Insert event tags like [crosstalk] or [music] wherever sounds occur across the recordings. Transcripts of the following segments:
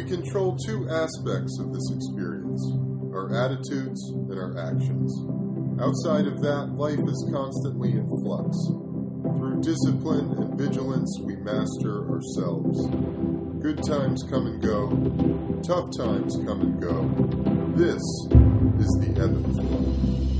We control two aspects of this experience our attitudes and our actions. Outside of that, life is constantly in flux. Through discipline and vigilance, we master ourselves. Good times come and go, tough times come and go. This is the ebb and flow.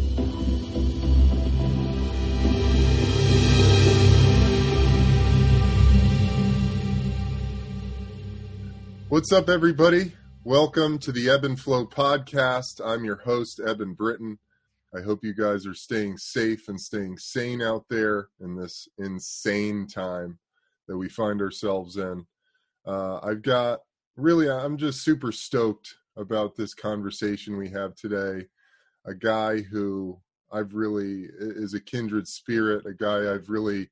What's up, everybody? Welcome to the Ebb and Flow podcast. I'm your host, Eben Britton. I hope you guys are staying safe and staying sane out there in this insane time that we find ourselves in. Uh, I've got really, I'm just super stoked about this conversation we have today. A guy who I've really is a kindred spirit, a guy I've really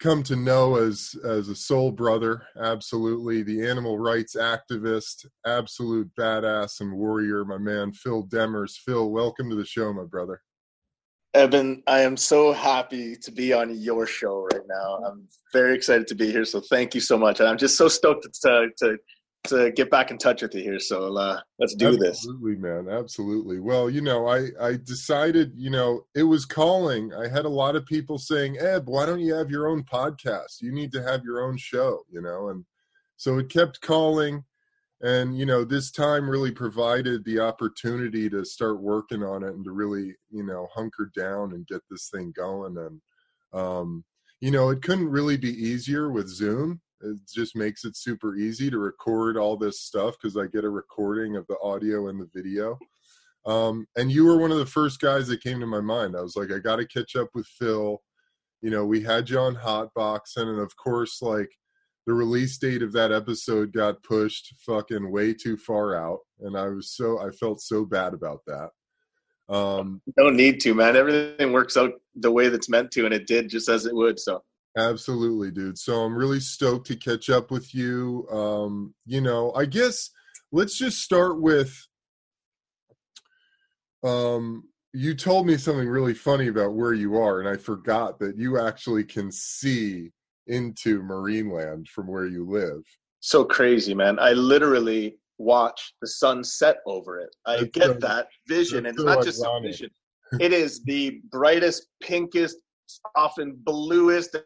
come to know as as a soul brother absolutely the animal rights activist absolute badass and warrior my man phil demers phil welcome to the show my brother Eben, I am so happy to be on your show right now. I'm very excited to be here, so thank you so much. And I'm just so stoked to to to get back in touch with you here. So uh, let's do absolutely, this. Absolutely, man. Absolutely. Well, you know, I I decided, you know, it was calling. I had a lot of people saying, "Eb, why don't you have your own podcast? You need to have your own show." You know, and so it kept calling and you know this time really provided the opportunity to start working on it and to really you know hunker down and get this thing going and um you know it couldn't really be easier with zoom it just makes it super easy to record all this stuff because i get a recording of the audio and the video. Um and you were one of the first guys that came to my mind. I was like i got to catch up with phil. You know we had you on hotboxing and of course like the release date of that episode got pushed fucking way too far out and i was so i felt so bad about that. Um no need to man. Everything works out the way that's meant to and it did just as it would so absolutely dude so i'm really stoked to catch up with you um you know i guess let's just start with um you told me something really funny about where you are and i forgot that you actually can see into Marineland from where you live. So crazy, man. I literally watch the sun set over it. I that's get so, that vision. And it's so not just a vision. it is the brightest, pinkest, often bluest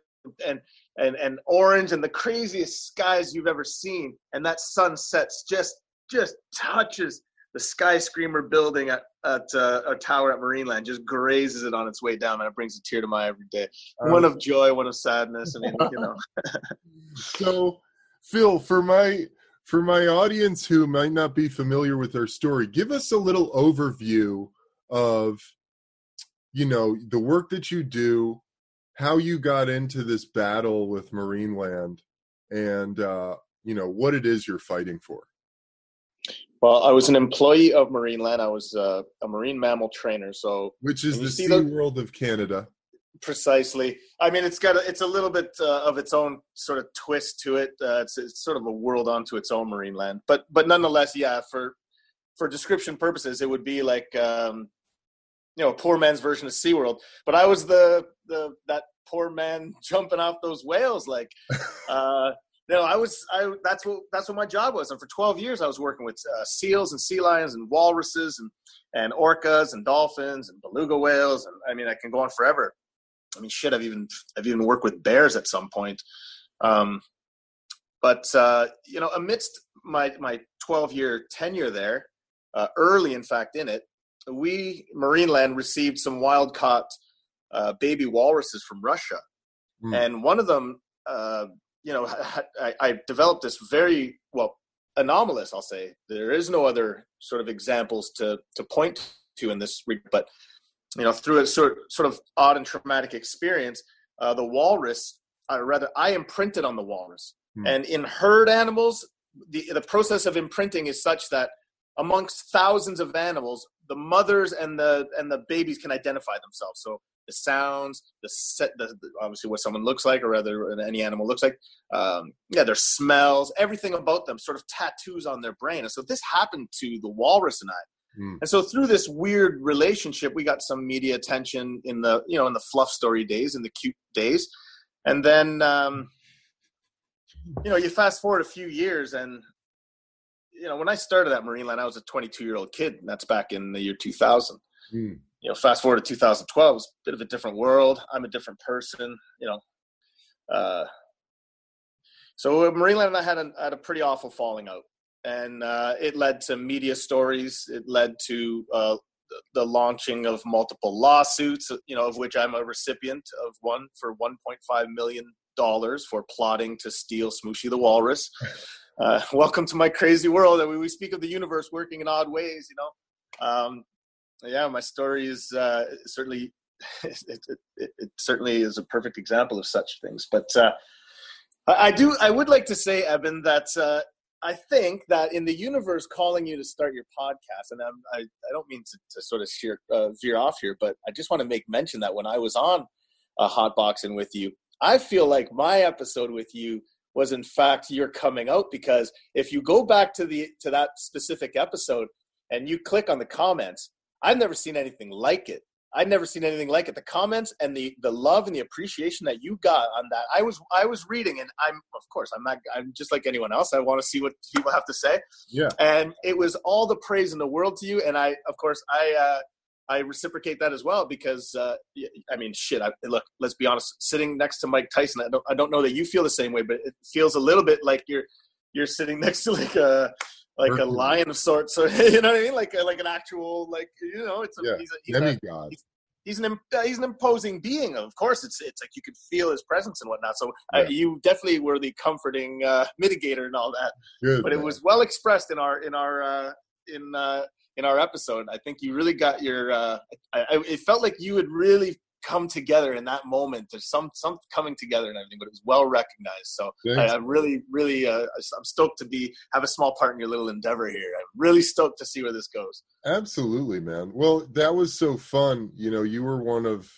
and and and orange and the craziest skies you've ever seen. And that sun sets just just touches the skyscraper building at, at uh, a tower at Marineland just grazes it on its way down, and it brings a tear to my eye every day. One of joy, one of sadness. I mean, you know. [laughs] [laughs] so, Phil, for my for my audience who might not be familiar with our story, give us a little overview of, you know, the work that you do, how you got into this battle with Marineland, and uh, you know what it is you're fighting for. Well, I was an employee of Marineland. I was uh, a marine mammal trainer. So, which is the Sea the, World of Canada. Precisely. I mean, it's got a, it's a little bit uh, of its own sort of twist to it. Uh, it's, it's sort of a world onto its own Marineland, but but nonetheless, yeah. For for description purposes, it would be like um, you know a poor man's version of SeaWorld. But I was the the that poor man [laughs] jumping off those whales, like. Uh, no, I was I that's what that's what my job was. And for 12 years I was working with uh, seals and sea lions and walruses and and orcas and dolphins and beluga whales and I mean I can go on forever. I mean shit I've even I've even worked with bears at some point. Um, but uh, you know amidst my my 12 year tenure there, uh, early in fact in it, we Marineland received some wild caught uh, baby walruses from Russia. Mm. And one of them uh, you know, [laughs] I, I developed this very well anomalous. I'll say there is no other sort of examples to to point to in this, but you know, through a sort sort of odd and traumatic experience, uh, the walrus, uh, rather, I imprinted on the walrus, hmm. and in herd animals, the the process of imprinting is such that amongst thousands of animals, the mothers and the and the babies can identify themselves. So the sounds, the set, the, obviously what someone looks like, or rather any animal looks like. Um, yeah, their smells, everything about them, sort of tattoos on their brain. And so this happened to the walrus and I. Mm. And so through this weird relationship, we got some media attention in the you know in the fluff story days, in the cute days, and then um, you know you fast forward a few years and you know, when I started at Marineland, I was a 22 year old kid, and that's back in the year 2000. Mm. You know, fast forward to 2012, it was a bit of a different world. I'm a different person. You know, uh, so Marineland and I had a, had a pretty awful falling out, and uh, it led to media stories. It led to uh, the launching of multiple lawsuits, you know, of which I'm a recipient of one for 1.5 million dollars for plotting to steal Smooshi the Walrus. [laughs] Uh, welcome to my crazy world. I mean, we speak of the universe working in odd ways, you know. Um, yeah, my story is uh, certainly [laughs] it, it, it, certainly is a perfect example of such things. But uh, I do I would like to say, Eben, that uh, I think that in the universe calling you to start your podcast, and I'm, i I, don't mean to, to sort of sheer, uh, veer off here, but I just want to make mention that when I was on uh, Hotboxing with you, I feel like my episode with you was in fact your coming out because if you go back to the to that specific episode and you click on the comments, I've never seen anything like it. I'd never seen anything like it. The comments and the the love and the appreciation that you got on that. I was I was reading and I'm of course I'm not I'm just like anyone else. I want to see what people have to say. Yeah. And it was all the praise in the world to you. And I of course I uh I reciprocate that as well because uh, I mean, shit. I, look, let's be honest. Sitting next to Mike Tyson, I don't, I don't know that you feel the same way, but it feels a little bit like you're you're sitting [laughs] next to like a like a lion of sorts, [laughs] or you know what I mean, like like an actual like you know, it's a, yeah. he's a, he's demigod. A, he's, he's an uh, he's an imposing being. Of course, it's it's like you could feel his presence and whatnot. So uh, yeah. uh, you definitely were the comforting uh, [laughs] mitigator and all that. Good, but man. it was well expressed in our in our uh, in uh, in our episode. I think you really got your. I, I, it felt like you had really come together in that moment. There's some some coming together and everything, but it was well recognized. So I, am really really uh, I'm stoked to be have a small part in your little endeavor here. I'm really stoked to see where this goes. Absolutely, man. Well, that was so fun. You know, you were one of,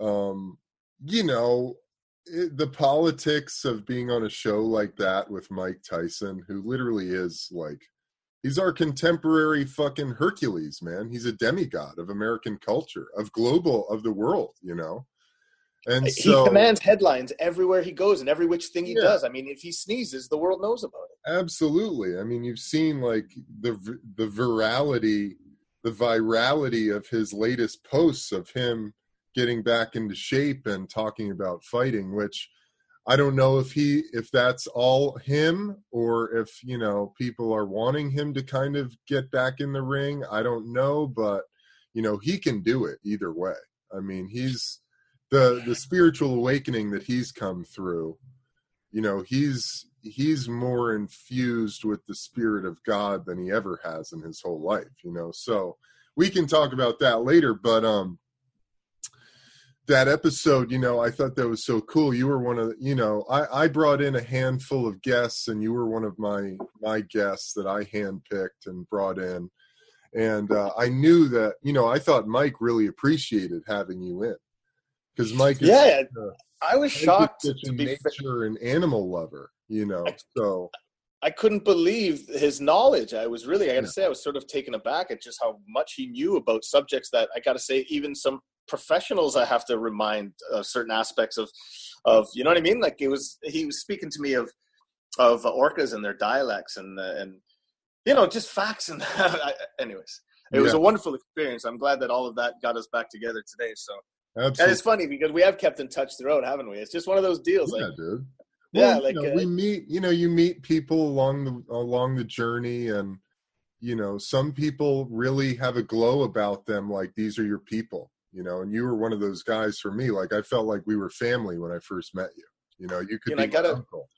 um, you know. It, the politics of being on a show like that with Mike Tyson, who literally is like He's our contemporary fucking Hercules, man. He's a demigod of American culture, of global, of the world, you know. And so, he commands headlines everywhere he goes and every which thing he yeah. does. I mean, if he sneezes, the world knows about it. Absolutely. I mean, you've seen like the the virality, the virality of his latest posts of him getting back into shape and talking about fighting, which I don't know if he if that's all him or if you know people are wanting him to kind of get back in the ring. I don't know, but you know he can do it either way. I mean, he's the the spiritual awakening that he's come through. You know, he's he's more infused with the spirit of God than he ever has in his whole life. You know, so we can talk about that later. But um, that episode, you know, I thought that was so cool. You were one of, you know, I, I brought in a handful of guests, and you were one of my my guests that I handpicked and brought in. And uh, I knew that, you know, I thought Mike really appreciated having you in because Mike, is yeah, uh, I was shocked to be nature and animal lover, you know. I, so I couldn't believe his knowledge. I was really, I got to yeah. say, I was sort of taken aback at just how much he knew about subjects that I got to say, even some professionals I have to remind of certain aspects of, of you know what I mean. Like it was he was speaking to me of of orcas and their dialects and uh, and you know just facts and [laughs] anyways. It yeah. was a wonderful experience. I'm glad that all of that got us back together today. So Absolutely. and it's funny because we have kept in touch throughout, haven't we? It's just one of those deals. Yeah, like, dude. Well, yeah, like know, uh, we meet. You know, you meet people along the along the journey, and you know, some people really have a glow about them. Like these are your people you know, and you were one of those guys for me. Like I felt like we were family when I first met you. You know, you could and be I gotta, uncle.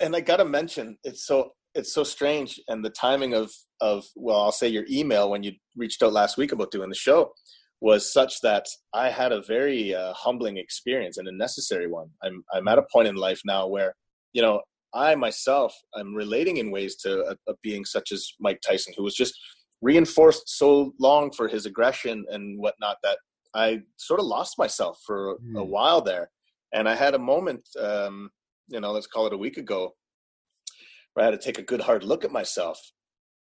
And I gotta mention, it's so it's so strange, and the timing of of well, I'll say your email when you reached out last week about doing the show was such that I had a very uh, humbling experience and a necessary one. I'm I'm at a point in life now where you know I myself I'm relating in ways to a, a being such as Mike Tyson, who was just reinforced so long for his aggression and whatnot that I sort of lost myself for mm. a hmm. while there, and I had a moment, um, you know, let's call it a week ago, where I had to take a good hard look at myself,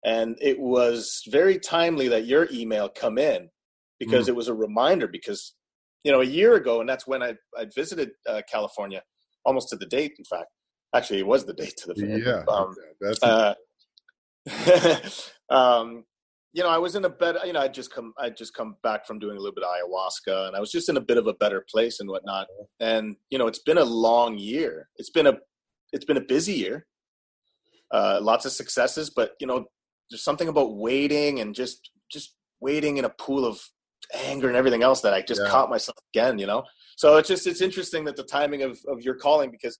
and it was very timely that your email come in because mm. it was a reminder because you know a year ago, and that's when I I visited uh, California, almost to the date, in fact. Actually, it was the date to the [laughs] yeah. Um, that's uh, [laughs] um, you know, I was in a better, you know, I just come, I just come back from doing a little bit of ayahuasca, and I was just in a bit of a better place and whatnot. And you know, it's been a long year. It's been a, it's been a busy year. Uh, lots of successes, but you know, there's something about waiting and just, just waiting in a pool of anger and everything else that I just yeah. caught myself again. You know, so it's just, it's interesting that the timing of of your calling because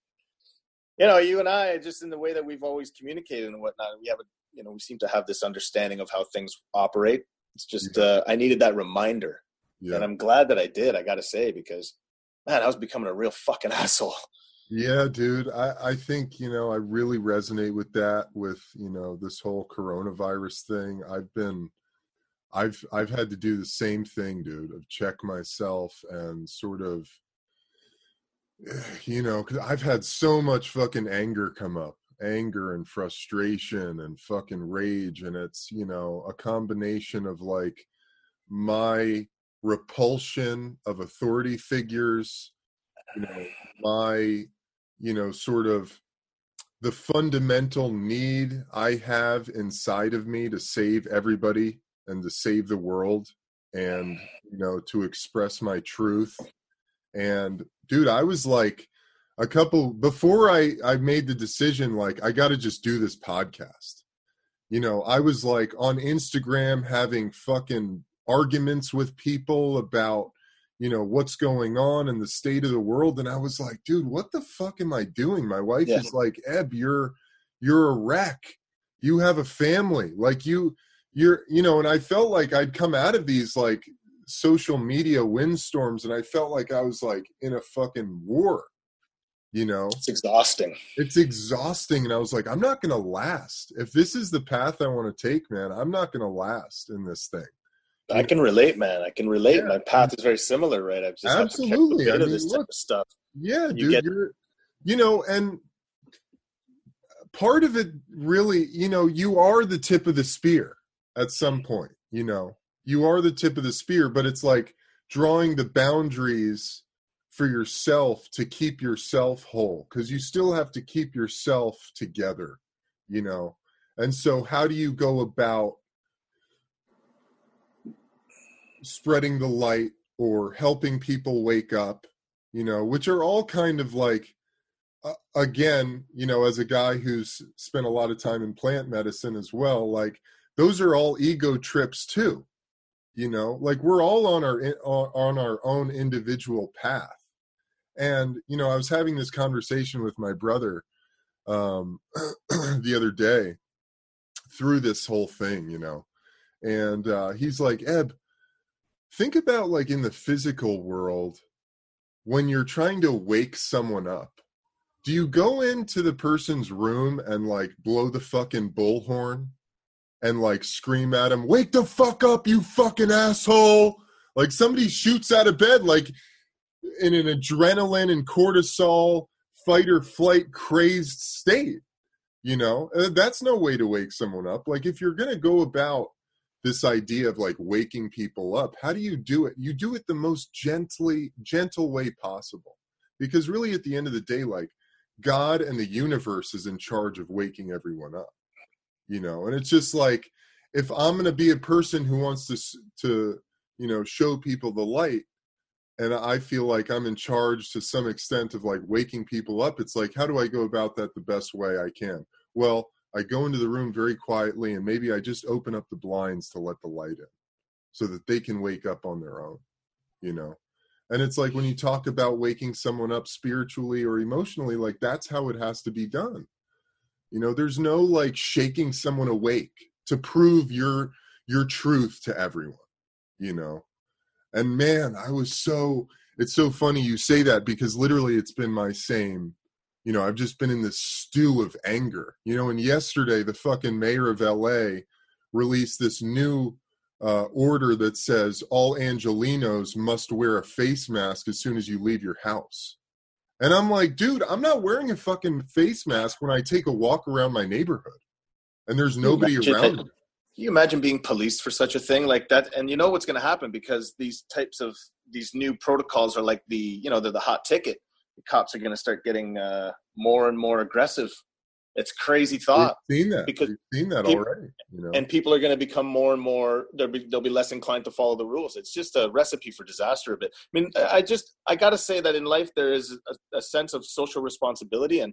you know, you and I, just in the way that we've always communicated and whatnot, we have a you know we seem to have this understanding of how things operate. It's just uh, i needed that reminder. Yeah. and i'm glad that i did i gotta say because man i was becoming a real fucking [laughs] asshole. Yeah dude i i think you know i really resonate with that with you know this whole coronavirus thing. I've been i've i've had to do the same thing dude of check myself and sort of [sighs] you know because i've had so much fucking anger come up anger and frustration and fucking rage and it's you know a combination of like my repulsion of authority figures you know my you know sort of the fundamental need i have inside of me to save everybody and to save the world and you know to express my truth. And dude i was like a couple before I I made the decision like I got to just do this podcast. You know, I was like on Instagram having fucking arguments with people about you know what's going on in the state of the world and I was like, dude, what the fuck am I doing? My wife yeah. is like, "Eb, you're you're a wreck. You have a family. Like you you're you know, and I felt like I'd come out of these like social media windstorms and I felt like I was like in a fucking war you know? It's exhausting. It's exhausting and i was like i'm not gonna last. If this is the path i want to take man i'm not gonna last in this thing. I can relate man. I can relate. Yeah. my path is very similar right? I've just absolutely. I mean, this look, type of stuff. Yeah you dude get... you know and part of it really you know you are the tip of the spear at some point you know? You are the tip of the spear but it's like drawing the boundaries for yourself to keep yourself whole because you still have to keep yourself together you know? And so how do you go about spreading the light or helping people wake up you know which are all kind of like uh, again you know as a guy who's spent a lot of time in plant medicine as well like those are all ego trips too you know? Like we're all on our on our own individual path and you know i was having this conversation with my brother um [clears throat] the other day through this whole thing you know and uh he's like eb think about like in the physical world when you're trying to wake someone up do you go into the person's room and like blow the fucking bullhorn and like scream at him wake the fuck up you fucking asshole! Like somebody shoots out of bed like in an adrenaline and cortisol fight or flight crazed state you know? Uh, that's no way to wake someone up. Like if you're going to go about this idea of like waking people up how do you do it? You do it the most gently gentle way possible. Because really at the end of the day like god and the universe is in charge of waking everyone up you know? And it's just like if i'm going to be a person who wants to to you know show people the light and I feel like I'm in charge to some extent of like waking people up. It's like, how do I go about that the best way I can? Well, I go into the room very quietly and maybe I just open up the blinds to let the light in so that they can wake up on their own, you know? And it's like when you talk about waking someone up spiritually or emotionally, like that's how it has to be done. You know, there's no like shaking someone awake to prove your your truth to everyone, you know and man, I was so it's so funny you say that because literally it's been my same you know, I've just been in this stew of anger. You know, and yesterday the fucking mayor of LA released this new uh, order that says all Angelenos must wear a face mask as soon as you leave your house. And I'm like, dude, I'm not wearing a fucking face mask when I take a walk around my neighborhood and there's nobody around me you imagine being policed for such a thing like that? And you know what's going to happen because these types of these new protocols are like the you know they're the hot ticket. The cops are going to start getting uh, more and more aggressive. It's crazy thought. We've seen that. Because we've seen that people- already. You know, and people are going to become more and more they'll be they'll be less inclined to follow the rules. It's just a recipe for disaster a bit. I mean i just i got to say that in life there is a, a sense of social responsibility and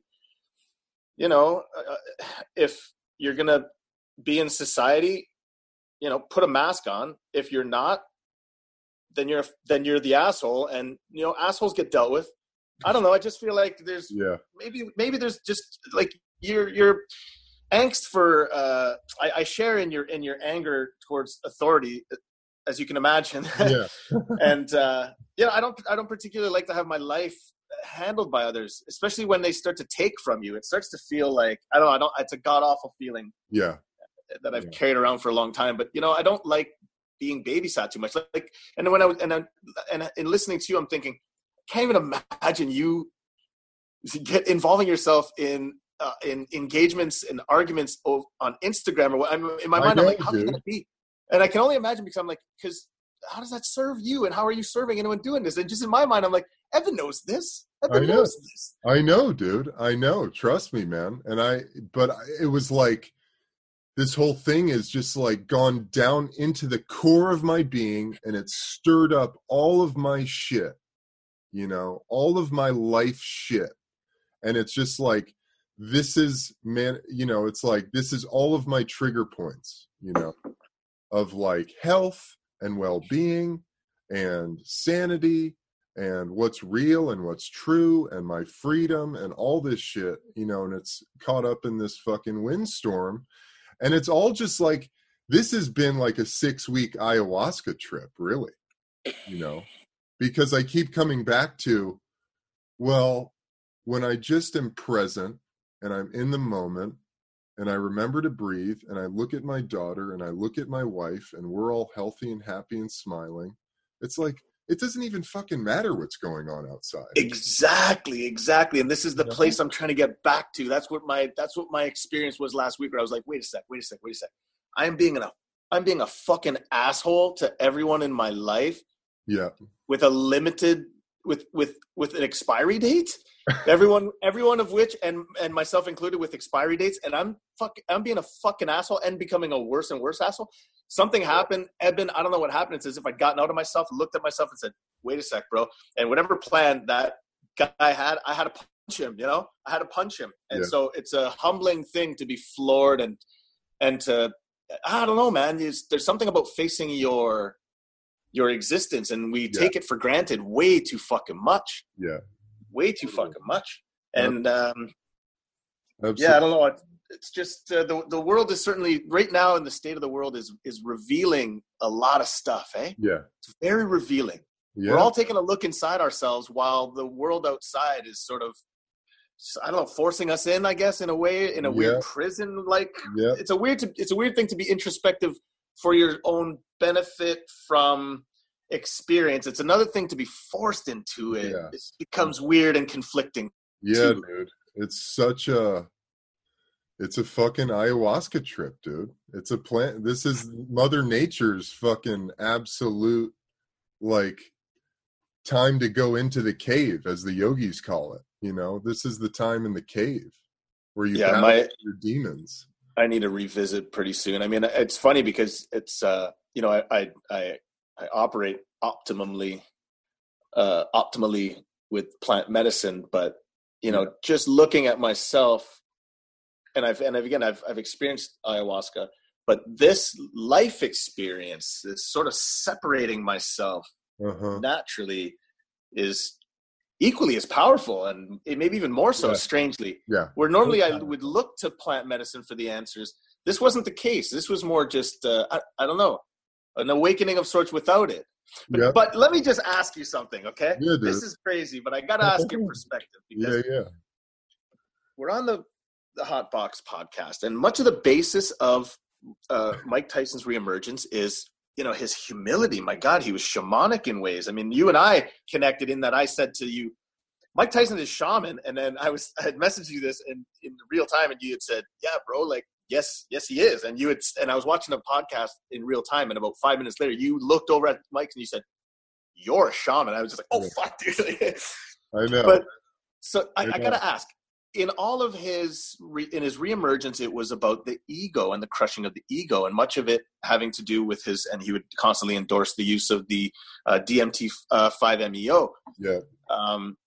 you know uh, if you're going to be in society you know put a mask on. If you're not then you're then you're the asshole and you know assholes get dealt with. I don't know. I just feel like there's yeah, maybe maybe there's just like your your angst for uh I, I share in your in your anger towards authority as you can imagine. [laughs] Yeah, and uh you know i don't i don't particularly like to have my life handled by others especially when they start to take from you. It starts to feel like i don't know i don't it's a god awful feeling. Yeah, that i've Yeah. carried around for a long time but you know i don't like being babysat too much like and then when i was and I, and in listening to you i'm thinking I can't even imagine you get involving yourself in uh, in engagements and arguments o- on Instagram or what. I'm in my I mind. I'm like, it dude. gonna be? And I can only imagine because I'm like, because how does that serve you? And how are you serving anyone doing this? And just in my mind, I'm like, Eben knows this. Eben I know. knows this. I know, dude. I know. Trust me, man. And I, but it was like this whole thing is just like gone down into the core of my being and it stirred up all of my shit, you know, all of my life shit. And it's just like, this is, man, you know, it's like, this is all of my trigger points, you know, of like health and well being and sanity and what's real and what's true and my freedom and all this shit, you know, and it's caught up in this fucking windstorm. And it's all just like this has been like a six week ayahuasca trip, really, you know, because I keep coming back to, well, when I just am present and I'm in the moment and I remember to breathe and I look at my daughter and I look at my wife and we're all healthy and happy and smiling, it's like, it doesn't even fucking matter what's going on outside. Exactly, exactly. And this is the Yeah. place I'm trying to get back to. That's what my that's what my experience was last week. Where I was like, wait a sec, wait a sec, wait a sec. I'm being a I'm being a fucking asshole to everyone in my life Yeah. with a limited with with with an expiry date everyone [laughs] everyone of which and and myself included with expiry dates and i'm fuck i'm being a fucking asshole and becoming a worse and worse asshole something happened eben i don't know what happened it's as if i'd gotten out of myself looked at myself and said wait a sec bro and whatever plan that guy had i had to punch him you know i had to punch him and Yeah. so it's a humbling thing to be floored and and to i don't know man there's, there's something about facing your your existence and we Yeah. take it for granted way too fucking much Yeah. way too fucking much and um Absolutely. yeah i don't know it's just uh, the the world is certainly right now in the state of the world is is revealing a lot of stuff eh Yeah. it's very revealing Yeah. we're all taking a look inside ourselves while the world outside is sort of i don't know forcing us in i guess in a way in a Yeah. weird prison like yeah. it's a weird to, it's a weird thing to be introspective for your own benefit from experience it's another thing to be forced into it Yeah. it becomes weird and conflicting Yeah, too. dude. It's such a it's a fucking ayahuasca trip, dude. It's a plant this is mother nature's fucking absolute like time to go into the cave as the yogis call it, you know. This is the time in the cave where you Yeah, my- your demons. i need to revisit pretty soon i mean it's funny because it's uh you know i i i, I operate optimally uh optimally with plant medicine but you know just looking at myself and i've and I've, again i've i've experienced ayahuasca but this life experience is sort of separating myself Uh-huh. naturally is equally as powerful and it maybe even more so Yeah. strangely Yeah. where normally i would look to plant medicine for the answers this wasn't the case this was more just uh, I, I don't know an awakening of sorts without it but, Yeah. but let me just ask you something okay Yeah, this is crazy but i gotta ask your perspective because Yeah, yeah. we're on the the hot box podcast. And much of the basis of uh, mike tyson's reemergence is you know his humility. My god he was shamanic in ways. I mean you and i connected in that i said to you mike tyson is shaman. And then i was [laughs] i had messaged you this in in real time and you had said yeah bro like yes yes he is. And you had and i was watching a podcast in real time and about five minutes later you looked over at mike and you said you're a shaman. I was just like oh fuck dude. [laughs] I know. but so I, I I gotta ask in all of his re, in his reemergence it was about the ego and the crushing of the ego and much of it having to do with his and he would constantly endorse the use of the uh, dmt uh, 5meo yeah. Um,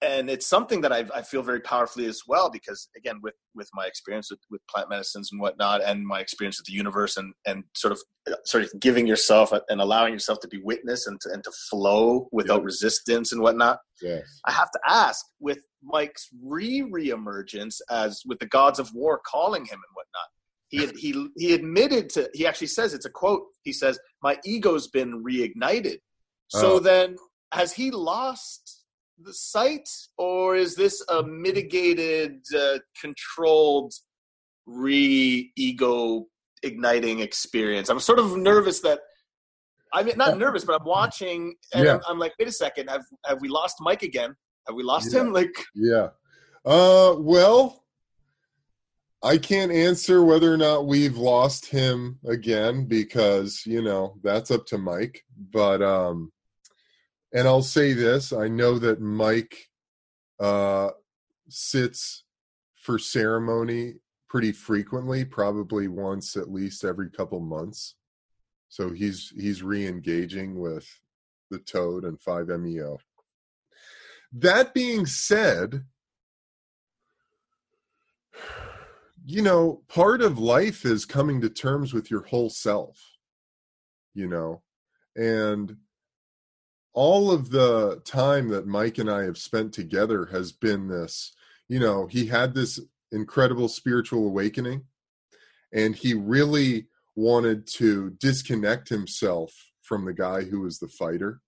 and it's something that I've, i feel very powerfully as well because again with with my experience with, with plant medicines and whatnot and my experience with the universe and and sort of uh, sort of giving yourself and allowing yourself to be witness and to, and to flow without yeah. resistance and whatnot yes. i have to ask with mike's re reemergence as with the gods of war calling him and whatnot he he he admitted to he actually says it's a quote he says my ego's been reignited so oh. then has he lost the site, or is this a mitigated, uh, controlled, re ego igniting experience? I'm sort of nervous that I'm not nervous, but I'm watching and yeah. I'm, I'm, like, wait a second, have have we lost Mike again? Have we lost yeah. him? [laughs] Like, yeah. Uh, well, I can't answer whether or not we've lost him again because you know that's up to Mike. But um, and I'll say this: I know that Mike uh, sits for ceremony pretty frequently, probably once at least every couple months. So he's he's re-engaging with the Toad and 5MEO. That being said, you know, part of life is coming to terms with your whole self, you know, and all of the time that Mike and I have spent together has been this, you know, he had this incredible spiritual awakening and he really wanted to disconnect himself from the guy who was the fighter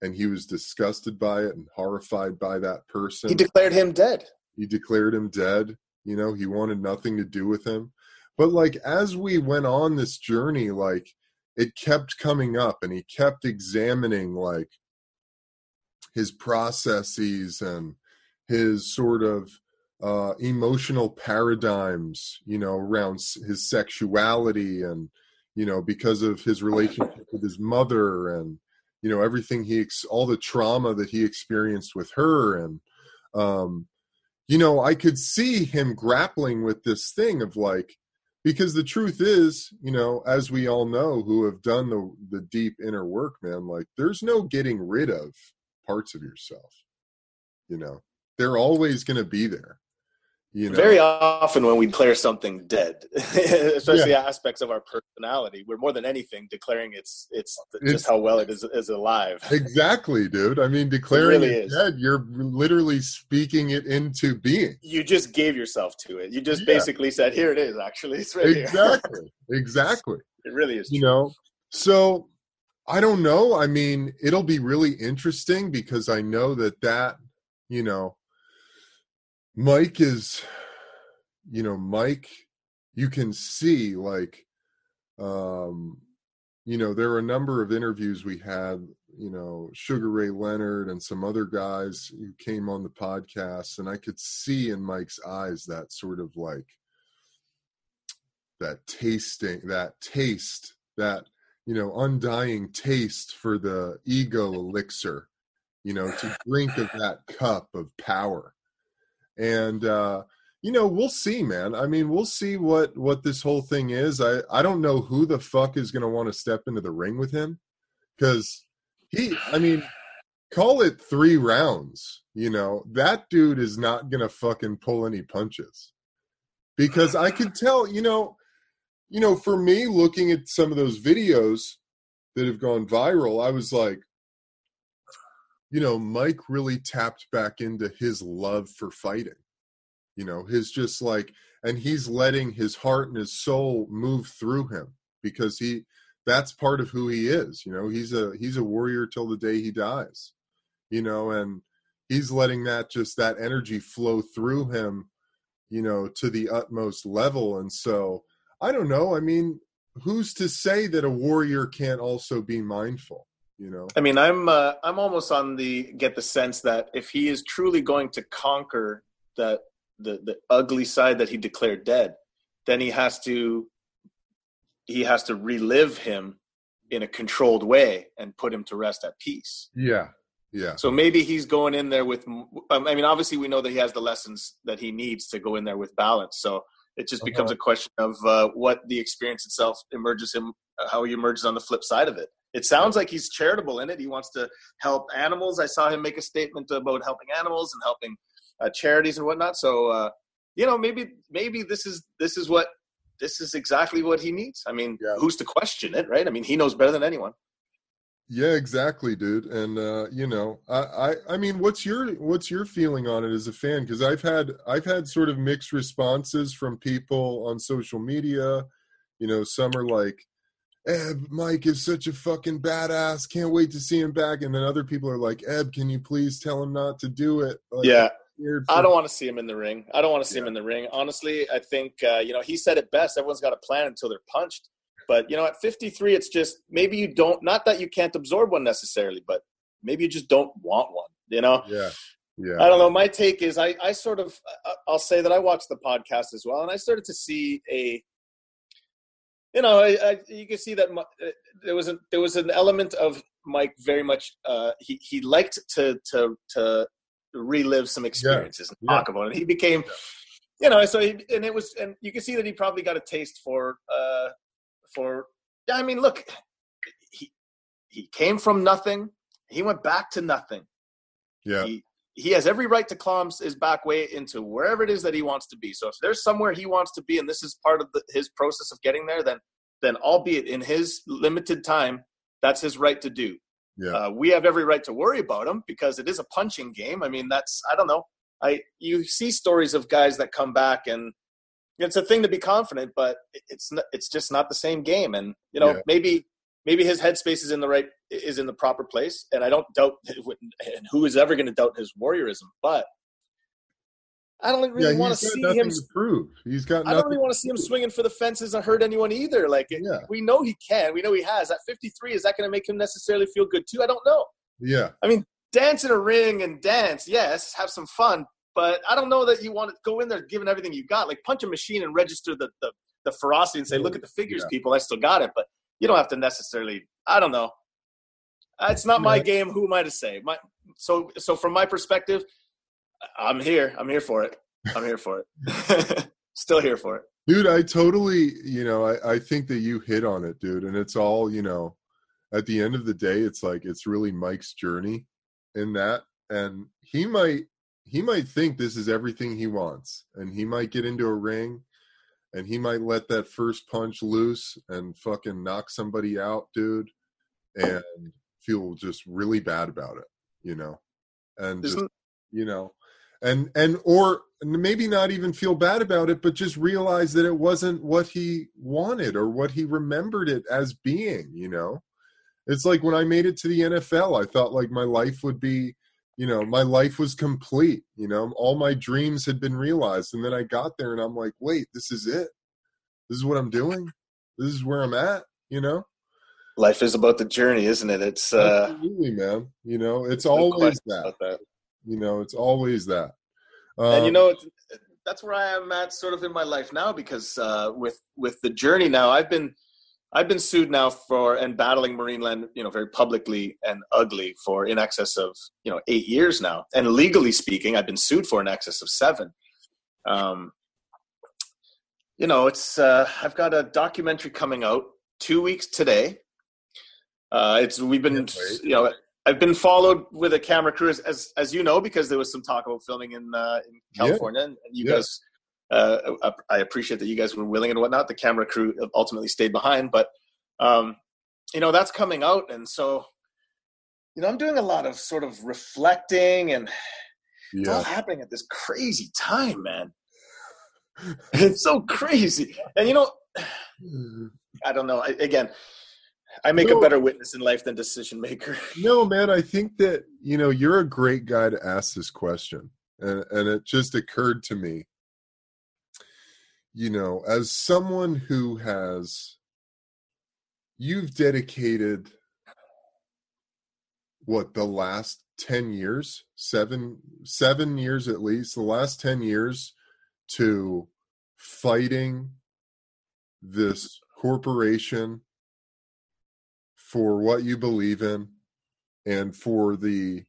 and he was disgusted by it and horrified by that person. He declared him dead. He declared him dead. You know, he wanted nothing to do with him. But like as we went on this journey, like it kept coming up and he kept examining like his processes and his sort of uh, emotional paradigms, you know, around his sexuality and, you know, because of his relationship with his mother and, you know, everything he, ex- all the trauma that he experienced with her. And, um, you know, I could see him grappling with this thing of like, because the truth is, you know, as we all know who have done the the deep inner work, man, like there's no getting rid of parts of yourself you know? They're always going to be there you know? very often when we declare something dead [laughs] especially yeah. aspects of our personality we're more than anything declaring it's it's, it's just how well it is is alive. Exactly dude i mean declaring it, really it dead you're literally speaking it into being. You just gave yourself to it. You just yeah. basically said here it is actually it's right [laughs] exactly exactly. It really is you know? So I don't know. I mean, it'll be really interesting because I know that that, you know, Mike is, you know, Mike, you can see like, um, you know, there are a number of interviews we had, you know, Sugar Ray Leonard and some other guys who came on the podcast, and I could see in Mike's eyes that sort of like, that tasting, that taste, that you know undying taste for the ego elixir you know to [laughs] drink of that cup of power. And uh you know we'll see man. I mean we'll see what what this whole thing is. I i don't know who the fuck is going to want to step into the ring with him cuz he i mean call it 3 rounds you know? That dude is not going to fucking pull any punches. Because i could tell you know you know, for me, looking at some of those videos that have gone viral, I was like, you know, Mike really tapped back into his love for fighting. You know, his just like, and he's letting his heart and his soul move through him because he, that's part of who he is. You know, he's a he's a warrior till the day he dies. You know, and he's letting that just that energy flow through him. You know, to the utmost level, and so I don't know. I mean, who's to say that a warrior can't also be mindful? You know. I mean, I'm uh, I'm almost on the get the sense that if he is truly going to conquer that the the ugly side that he declared dead, then he has to he has to relive him in a controlled way and put him to rest at peace. Yeah. Yeah. So maybe he's going in there with. I mean, obviously, we know that he has the lessons that he needs to go in there with balance. So it just becomes Uh-huh. a question of uh, what the experience itself emerges him, uh, how he emerges on the flip side of it. It sounds like he's charitable in it. He wants to help animals. I saw him make a statement about helping animals and helping uh, charities and whatnot. So uh, you know, maybe maybe this is this is what this is exactly what he needs. I mean, Yeah. who's to question it, right? I mean, he knows better than anyone. Yeah, exactly, dude. And uh, you know, I, I I mean, what's your what's your feeling on it as a fan? Because I've had I've had sort of mixed responses from people on social media. You know, some are like, Eb, Mike is such a fucking badass. Can't wait to see him back. And then other people are like, Eb, can you please tell him not to do it? Like, yeah, I don't want to see him in the ring. I don't want to see him in the ring. Honestly, I think uh, you know he said it best. Everyone's got a plan until they're punched. But you know, at 53, it's just maybe you don't. Not that you can't absorb one necessarily, but maybe you just don't want one. You know, Yeah. Yeah. I don't know. My take is I, I sort of I'll say that I watched the podcast as well, and I started to see a, you know, I, I, you can see that mu- uh, there was a there was an element of Mike very much. Uh, he he liked to to to relive some experiences and yeah. talk about it. He became, you know, so he, and it was and you can see that he probably got a taste for uh for. I mean, look, he he came from nothing. He went back to nothing yeah. he he has every right to claw his back way into wherever it is that he wants to be. So if there's somewhere he wants to be, and this is part of the, his process of getting there, then then albeit in his limited time, that's his right to do. Yeah. Uh, we have every right to worry about him because it is a punching game. I mean, that's I don't know. I you see stories of guys that come back and it's a thing to be confident, but it's not, it's just not the same game. And you know, Yeah. maybe maybe his headspace is in the right is in the proper place, and I don't doubt [laughs] and who is ever going to doubt his warriorism, but I don't really yeah, want to see him. to prove. He's got I don't really want to see him swinging for the fences and hurt anyone either. Like Yeah. we know he can, we know he has. At 53, is that going to make him necessarily feel good too? I don't know. Yeah. I mean, dance in a ring and dance, yes, have some fun, but I don't know that you want to go in there giving everything you got. Like punch a machine and register the the, the ferocity and say, "Look at the figures, Yeah. people. I still got it." But you don't have to necessarily. I don't know. Uh, It's not my game. Who am I to say? My so so from my perspective, I'm here. I'm here for it. I'm here for it. [laughs] Still here for it. Dude, I totally, you know, I, I think that you hit on it, dude. And it's all, you know, at the end of the day, it's like it's really Mike's journey in that. And he might he might think this is everything he wants. And he might get into a ring and he might let that first punch loose and fucking knock somebody out, dude, and feel just really bad about it, you know. And just you know and and or maybe not even feel bad about it but just realize that it wasn't what he wanted or what he remembered it as being you know it's like when i made it to the nfl i thought like my life would be you know my life was complete you know all my dreams had been realized and then i got there and i'm like wait this is it? This is what i'm doing? This is where i'm at? You know? Life is about the journey, isn't it? It's uh, absolutely man you know it's always that that. you know it's always that. And you Um, know it's, that's where i am at sort of in my life now because uh, with with the journey now i've been i've been sued now for and battling marineland you know very publicly and ugly for in excess of you know eight years now and legally speaking i've been sued for in excess of seven um, you know it's uh, i've got a documentary coming out two weeks today uh, it's we've been you know I've been followed with a camera crew as as, as you know because there was some talk about filming in uh, in Yeah. California and you Yeah. guys uh, I appreciate that you guys were willing and whatnot. The camera crew ultimately stayed behind, but um, you know that's coming out, and so you know I'm doing a lot of sort of reflecting, and it's all happening at this crazy time, man. [laughs] it's so crazy, and you know [sighs] I don't know. I, again, I make No. a better witness in life than decision maker. [laughs] No, man, I think that, you know, you're a great guy to ask this question. And and it just occurred to me, you know, as someone who has you've dedicated what the last 10 years, 7 7 years at least, the last 10 years to fighting this corporation for what you believe in and for the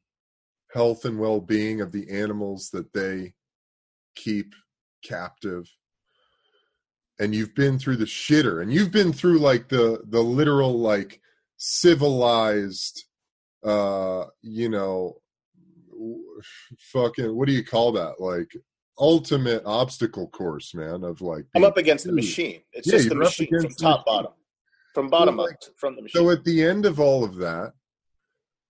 health and well-being of the animals that they keep captive and you've been through the shitter and you've been through like the the literal like civilized uh you know fucking what do you call that? Like ultimate obstacle course man of like i'm up against the machine. It's yeah, just the machine from top the, bottom. from bottom like, up from the machine. so at the end of all of that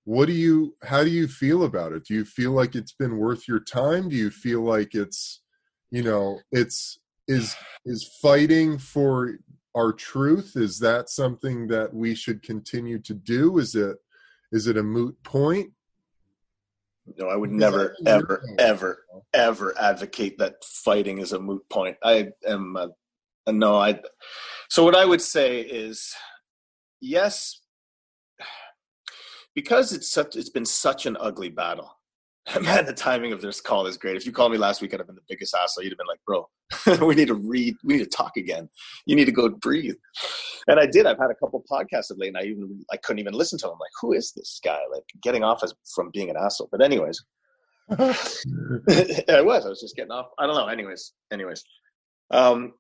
what do you how do you feel about it? Do you feel like it's been worth your time? Do you feel like it's you know it's is is fighting for our truth? Is that something that we should continue to do? Is it is it a moot point? No i would never ever ever ever advocate that fighting is a moot point. I am a, a no i so what i would say is yes [sighs] because it's such it's been such an ugly battle [laughs] man, the timing of this call is great. If you called me last week, I'd have been the biggest asshole. You'd have been like, bro, [laughs] we need to read, we need to talk again. You need to go breathe. And I did. I've had a couple podcasts of late, and I even I couldn't even listen to them. Like, who is this guy? Like getting off as from being an asshole. But anyways, [laughs] I was. I was just getting off. I don't know. Anyways, anyways, um,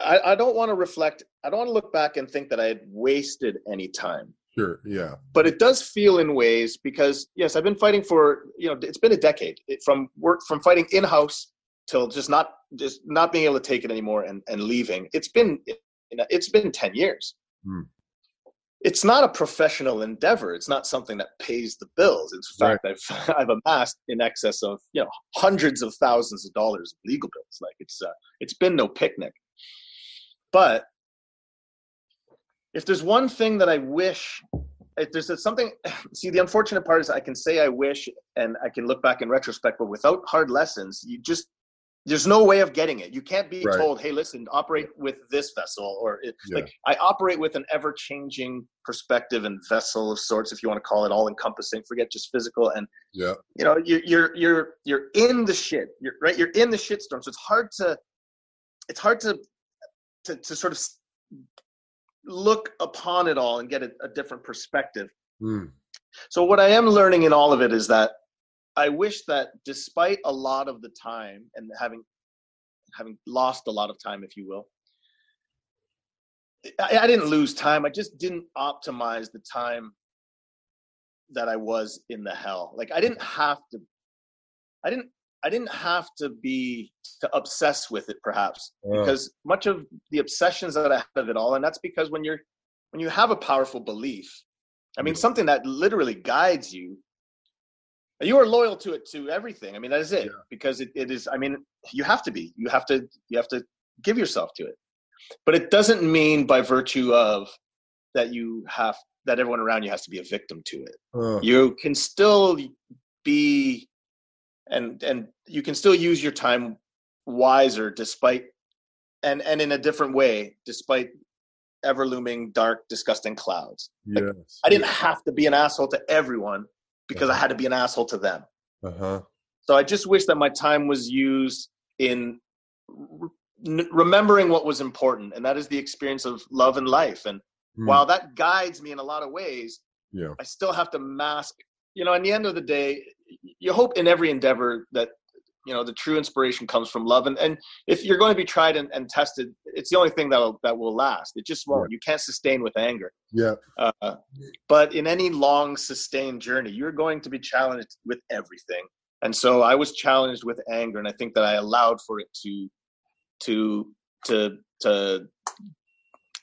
I, I don't want to reflect. I don't want to look back and think that I had wasted any time. Sure. Yeah. But it does feel in ways because yes, I've been fighting for you know it's been a decade it, from work from fighting in house till just not just not being able to take it anymore and and leaving. It's been it's been ten years. Hmm. It's not a professional endeavor. It's not something that pays the bills. In fact, right. I've [laughs] I've amassed in excess of you know hundreds of thousands of dollars of legal bills. Like it's uh, it's been no picnic. But if there's one thing that I wish, if there's something, [sighs] see, the unfortunate part is I can say I wish and I can look back in retrospect, but without hard lessons, you just, there's no way of getting it. You can't be right. told, "Hey, listen, operate with this vessel," or it, yeah. like I operate with an ever-changing perspective and vessel of sorts, if you want to call it all-encompassing. Forget just physical, and yeah, you know, you're you're you're you're in the shit. You're right. You're in the shitstorm, so it's hard to, it's hard to, to to sort of look upon it all and get a, a different perspective. Mm. So what I am learning in all of it is that I wish that despite a lot of the time and having having lost a lot of time, if you will, I, I didn't lose time. I just didn't optimize the time that I was in the hell. Like I didn't have to. I didn't I didn't have to be to obsess with it perhaps because much of the obsessions that I have of it all, and that's because when you're when you have a powerful belief, I mean something that literally guides you, you are loyal to it to everything. I mean that is it yeah. because it, it is. I mean you have to be. You have to you have to give yourself to it, but it doesn't mean by virtue of that you have that everyone around you has to be a victim to it. Uh. You can still be and and you can still use your time wiser despite and and in a different way despite ever looming dark disgusting clouds yes. Like, i didn't have to be an asshole to everyone because uh-huh. i had to be an asshole to them uh-huh. so i just wish that my time was used in re- remembering what was important and that is the experience of love and life and mm. while that guides me in a lot of ways yeah i still have to mask you know, in the end of the day, you hope in every endeavor that you know the true inspiration comes from love. And and if you're going to be tried and, and tested it's the only thing that'll that will last. It just won't. Yeah. you can't sustain with anger. Yeah. Uh, but in any long sustained journey you're going to be challenged with everything. And so i was challenged with anger and i think that i allowed for it to to to to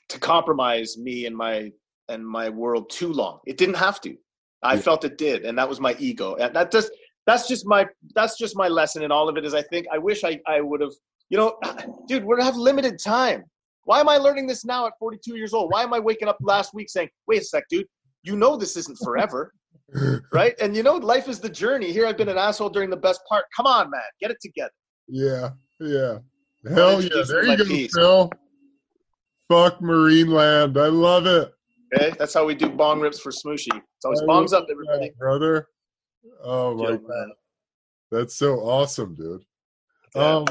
to compromise me and my and my world too long. It didn't have to I yeah. felt it did, and that was my ego. And that just that's just my that's just my lesson in all of it. Is I think I wish I I would have you know, [clears throat] dude, we have limited time. Why am I learning this now at 42 years old? Why am I waking up last week saying, wait a sec, dude, you know this isn't forever, [laughs] right? And you know, life is the journey. Here I've been an asshole during the best part. Come on, man, get it together. Yeah, yeah. Hell yeah, there you go, peace. Phil. Fuck Marineland. I love it. Okay, that's how we do bong rips for Smooshi. It's always bongs up, everybody. brother. Oh my god, that's so awesome, dude. Yeah. Um,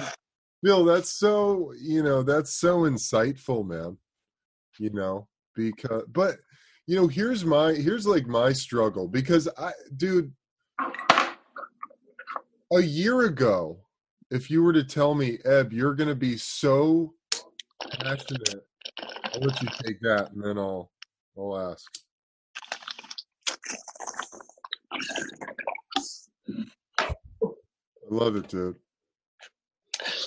Phil, that's so you know that's so insightful, man. You know because, but you know, here's my here's like my struggle because I, dude, a year ago, if you were to tell me, Eb, you're going to be so passionate, I'll let you take that, and then I'll I'll ask. I love it, dude.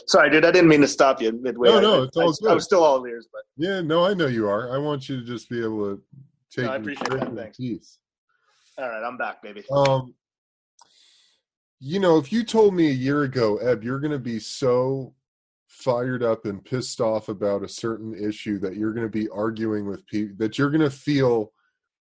Sorry, dude. I didn't mean to stop you midway. No, no, it's all I, good. I was still all ears, but Yeah, no, I know you are. I want you to just be able to take No, I appreciate that, thanks. peace. all right, I'm back, baby. Um, you know, if you told me a year ago, Eb, you're going to be so fired up and pissed off about a certain issue that you're going to be arguing with people, that you're going to feel,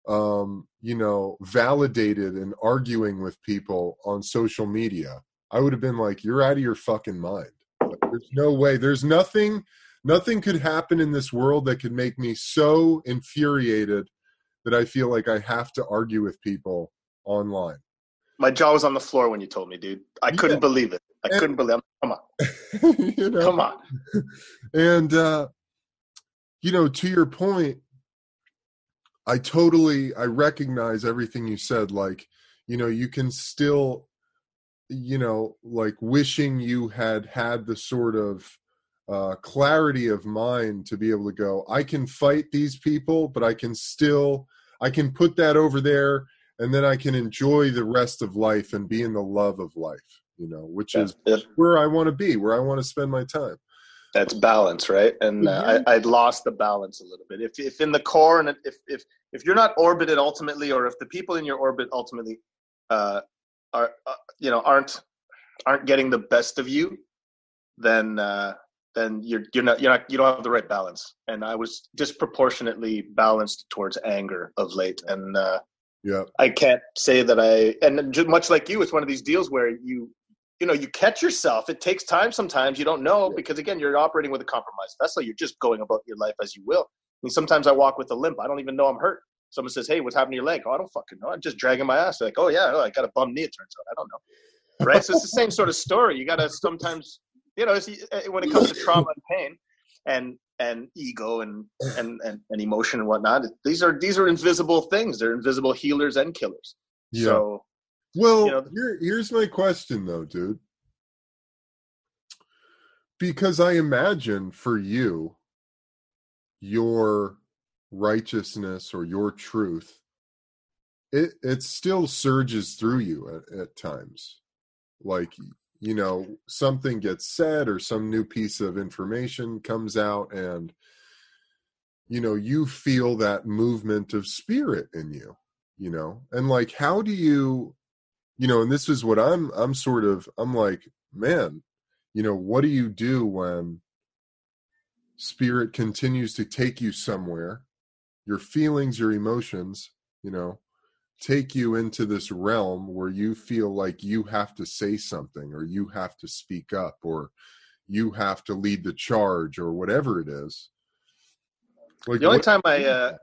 um, you know, validated and arguing with people on social media, I would have been like, you're out of your fucking mind. Like, there's no way. There's nothing. Nothing could happen in this world that could make me so infuriated that I feel like I have to argue with people online. My jaw was on the floor when you told me, dude. I couldn't Yeah. believe it. I And- couldn't believe. It. Come on, [laughs] you know? come on. [laughs] And uh you know, to your point, I totally I recognize everything you said like, you know, you can still you know, like wishing you had had the sort of uh clarity of mind to be able to go, I can fight these people, but I can still I can put that over there and then I can enjoy the rest of life and be in the love of life, you know, which is That's, where I want to be, where I want to spend my time. that's balance, right? And uh, I, I'd lost the balance a little bit. If if in the core and if if if you're not orbited ultimately, or if the people in your orbit ultimately uh, are uh, you know aren't aren't getting the best of you, then uh, then you're you're not you're not you don't have the right balance. And I was disproportionately balanced towards anger of late, and uh, Yeah. I can't say that I and much like you, it's one of these deals where you you know you catch yourself. It takes time sometimes. You don't know Yeah. because again, you're operating with a compromised vessel. You're just going about your life as you will. I mean, sometimes I walk with a limp. I don't even know I'm hurt. Someone says, "Hey, what's happened to your leg?" Oh, I don't fucking know. I'm just dragging my ass. They're like, "Oh yeah, oh, I got a bum knee." It turns out I don't know. Right? so it's the same sort of story. You got to sometimes, you know, uh, when it comes to trauma and pain, and and ego and and and, and emotion and whatnot. These are these are invisible things. They're invisible healers and killers. Yeah. So Well, you know- here, here's my question though, dude. Because I imagine for you, your righteousness or your truth, it it still surges through you at, at times. Like you know, something gets said or some new piece of information comes out and you know, you feel that movement of spirit in you, you know? And like how do you you know and this is what i'm i'm sort of i'm like man you know what do you do when spirit continues to take you somewhere your feelings your emotions you know take you into this realm where you feel like you have to say something or you have to speak up or you have to lead the charge or whatever it is like the only what- time I uh,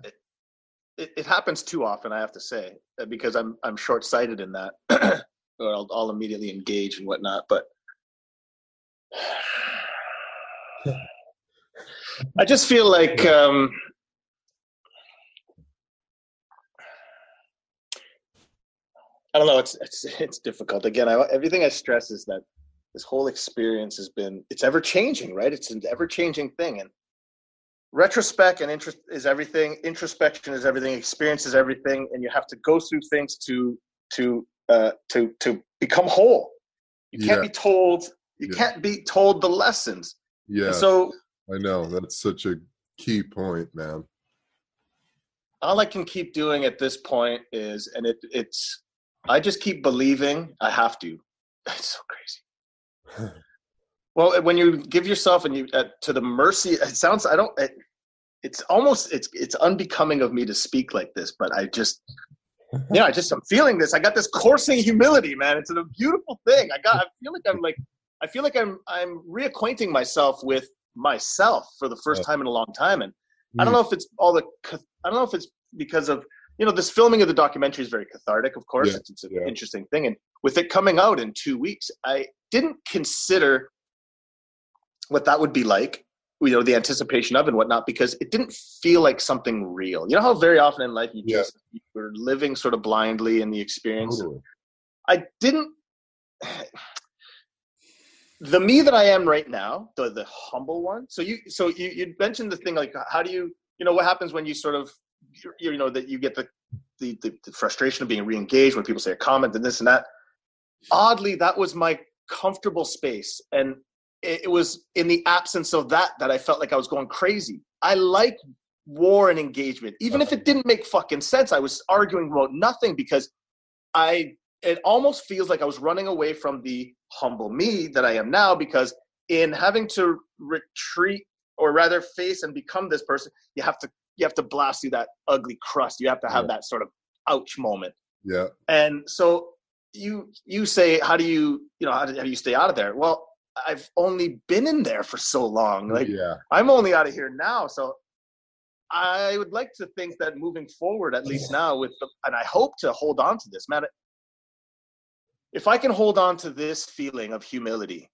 it, it happens too often, I have to say, uh, because I'm I'm short sighted in that. [clears throat] or I'll, I'll immediately engage and whatnot. But [sighs] I just feel like um, I don't know. It's it's it's difficult. Again, I, everything I stress is that this whole experience has been it's ever changing, right? It's an ever changing thing, and retrospect and interest is everything. Introspection is everything. Experience is everything, and you have to go through things to to uh, to to become whole. You can't Yeah. be told. You Yeah. can't be told the lessons. yeah And so i know that's such a key point man all I can keep doing at this point is, and it, it's, I just keep believing I have to. [laughs] It's so crazy. [laughs] well, when you give yourself and you uh, to the mercy, it sounds. I don't. It, it's almost. It's it's unbecoming of me to speak like this, but I just. [laughs] Yeah, I just I'm feeling this. I got this coursing humility, man. It's a beautiful thing. I got. I feel like I'm like. I feel like I'm. I'm reacquainting myself with myself for the first time in a long time, and I don't know if it's all the. I don't know if it's because of you know this filming of the documentary is very cathartic. Of course, Yeah, it's, it's an yeah. interesting thing, and with it coming out in two weeks, I didn't consider what that would be like. You know, the anticipation of and whatnot, because it didn't feel like something real. You know how very often in life you Yeah. just you're living sort of blindly in the experience. Totally. I didn't the me that I am right now, the the humble one. So you so you you mentioned the thing like how do you you know what happens when you sort of you, you know that you get the, the the, the frustration of being re-engaged when people say a comment and this and that. Oddly, that was my comfortable space, and it, it was in the absence of that that I felt like I was going crazy. I like war and engagement, even if it didn't make fucking sense. I was arguing about nothing because I it almost feels like I was running away from the humble me that I am now because in having to retreat or rather face and become this person, you have to you have to blast through that ugly crust. You have to have yeah. that sort of ouch moment. Yeah. And so you you say, how do you you know how do, how do you stay out of there? Well, I've only been in there for so long. Like yeah. I'm only out of here now. So I would like to think that moving forward, at least now, with the, and I hope to hold on to this, man if I can hold on to this feeling of humility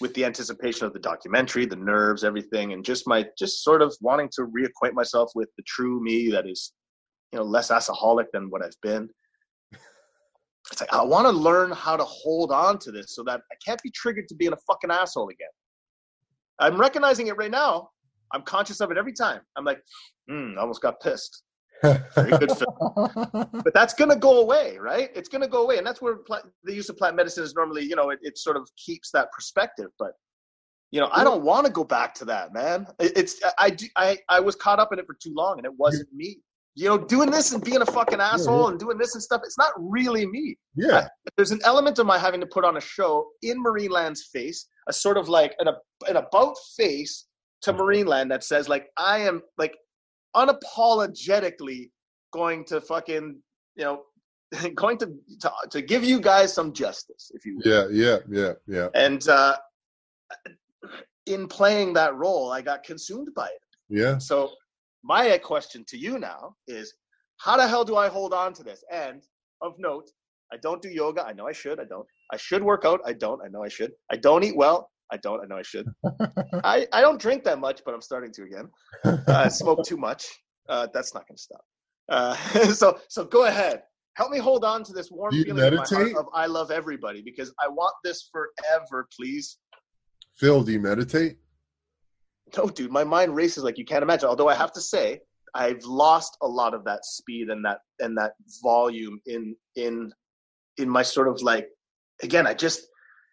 with the anticipation of the documentary, the nerves, everything, and just my just sort of wanting to reacquaint myself with the true me that is, you know, less assholic than what I've been. It's like I want to learn how to hold on to this so that I can't be triggered to being a fucking asshole again. I'm recognizing it right now. I'm conscious of it every time. I'm like, hmm, I almost got pissed. Very good film. [laughs] but that's going to go away, right? It's going to go away. And that's where plant, the use of plant medicine is normally, you know, it, it sort of keeps that perspective. But, you know, I don't want to go back to that, man. It, it's, I, I, I was caught up in it for too long and it wasn't me. You know, doing this and being a fucking asshole and doing this and stuff, it's not really me. Yeah. I, there's an element of my having to put on a show in Marineland's face, a sort of like an, an about face to mm-hmm. Marineland that says like I am like unapologetically going to fucking you know [laughs] going to, to to give you guys some justice if you will. yeah yeah yeah yeah. And uh in playing that role i got consumed by it. Yeah. So my question to you now is how the hell do i hold on to this? And of note i don't do yoga. I know i should. I don't. I should work out. I don't. I know i should. I don't eat well I don't. I know I should. [laughs] I, I don't drink that much, but I'm starting to again. Uh, I smoke too much. Uh, that's not going to stop. Uh, [laughs] so so go ahead. Help me hold on to this warm feeling in my heart of I love everybody because I want this forever, please. Phil, do you meditate? No, dude, my mind races like you can't imagine. Although I have to say, I've lost a lot of that speed and that and that volume in in in my sort of like again, I just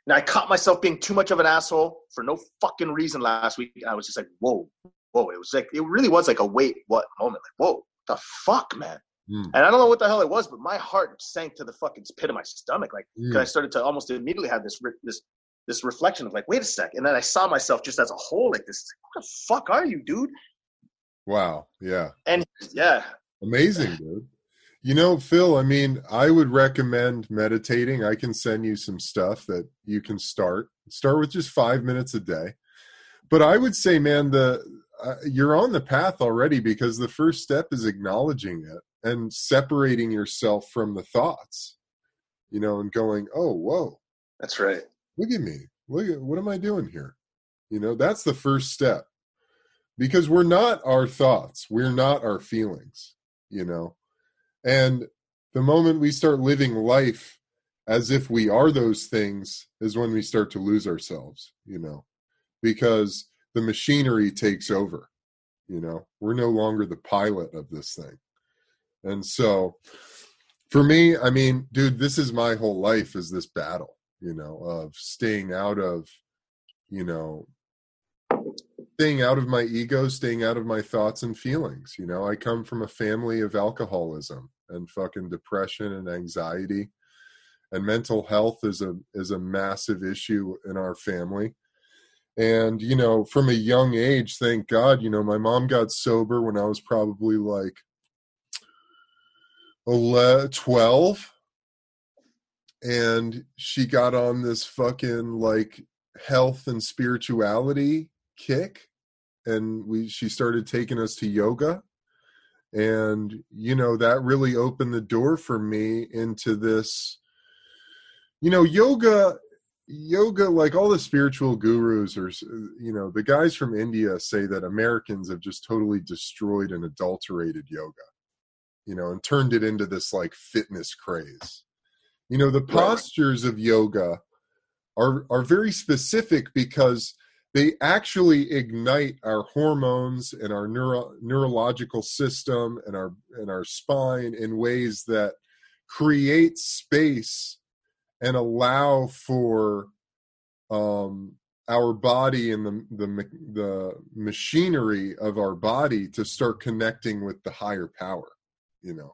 and I caught myself being too much of an asshole for no fucking reason last week. And I was just like, whoa, whoa. It was like, it really was like a wait, what moment? Like, whoa, the fuck, man. Mm. And I don't know what the hell it was, but my heart sank to the fucking pit of my stomach. Like, mm. I started to almost immediately have this, this, this reflection of like, wait a sec. And then I saw myself just as a whole, like this, what the fuck are you, dude? Wow. Yeah. And yeah. Amazing, dude. You know, Phil, I mean, I would recommend meditating. I can send you some stuff that you can start. Start with just 5 minutes a day. But I would say, man, the uh, you're on the path already because the first step is acknowledging it and separating yourself from the thoughts. You know, and going, "Oh, whoa. That's right. Look at me. Look at what am I doing here?" You know, that's the first step. Because we're not our thoughts. We're not our feelings, you know and the moment we start living life as if we are those things is when we start to lose ourselves, you know, because the machinery takes over, you know, we're no longer the pilot of this thing. And so for me, I mean, dude, this is my whole life is this battle, you know, of staying out of, you know, staying out of my ego, staying out of my thoughts and feelings. You know, I come from a family of alcoholism and fucking depression and anxiety. And mental health is a is a massive issue in our family. And you know, from a young age, thank God, you know, my mom got sober when I was probably like 11, 12 and she got on this fucking like health and spirituality kick and we she started taking us to yoga and you know that really opened the door for me into this you know yoga yoga like all the spiritual gurus or you know the guys from india say that americans have just totally destroyed and adulterated yoga you know and turned it into this like fitness craze. You know the postures of yoga are are very specific because they actually ignite our hormones and our neuro, neurological system and our and our spine in ways that create space and allow for um, our body and the, the the machinery of our body to start connecting with the higher power you know?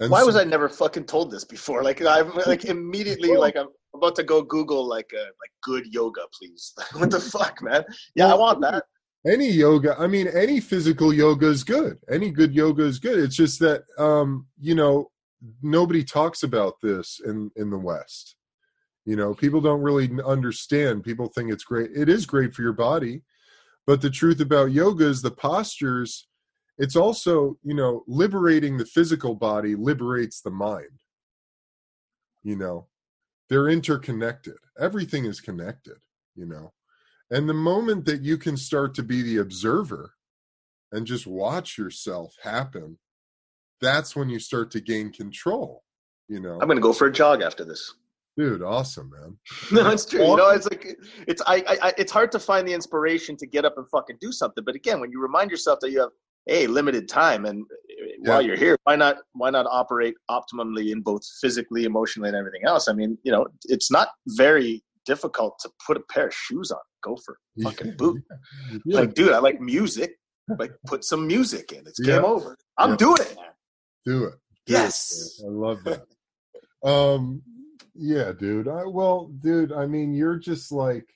And why so, was i never fucking told this before? Like i'm like immediately like i'm about to go google like a, like good yoga please. [laughs] What the fuck man? Yeah i want that. Any yoga i mean any physical yoga is good. Any good yoga is good. It's just that um you know nobody talks about this in in the west. You know people don't really understand. People think it's great it is great for your body but the truth about yoga is the postures it's also you know liberating the physical body liberates the mind. You know they're interconnected. Everything is connected you know? And the moment that you can start to be the observer and just watch yourself happen that's when you start to gain control you know? I'm to go for a jog after this. Dude awesome man. [laughs] No it's true you know it's like it's I, I it's hard to find the inspiration to get up and fucking do something but again when you remind yourself that you have a limited time and yeah. while you're here why not why not operate optimally in both physically emotionally and everything else? I mean you know it's not very difficult to put a pair of shoes on go for [laughs] fucking boot. yeah. like dude i like music. Like put some music in. It's game over. I'm doing it man. Do it. Do yes. It, i love that. Um yeah dude. I, well dude i mean you're just like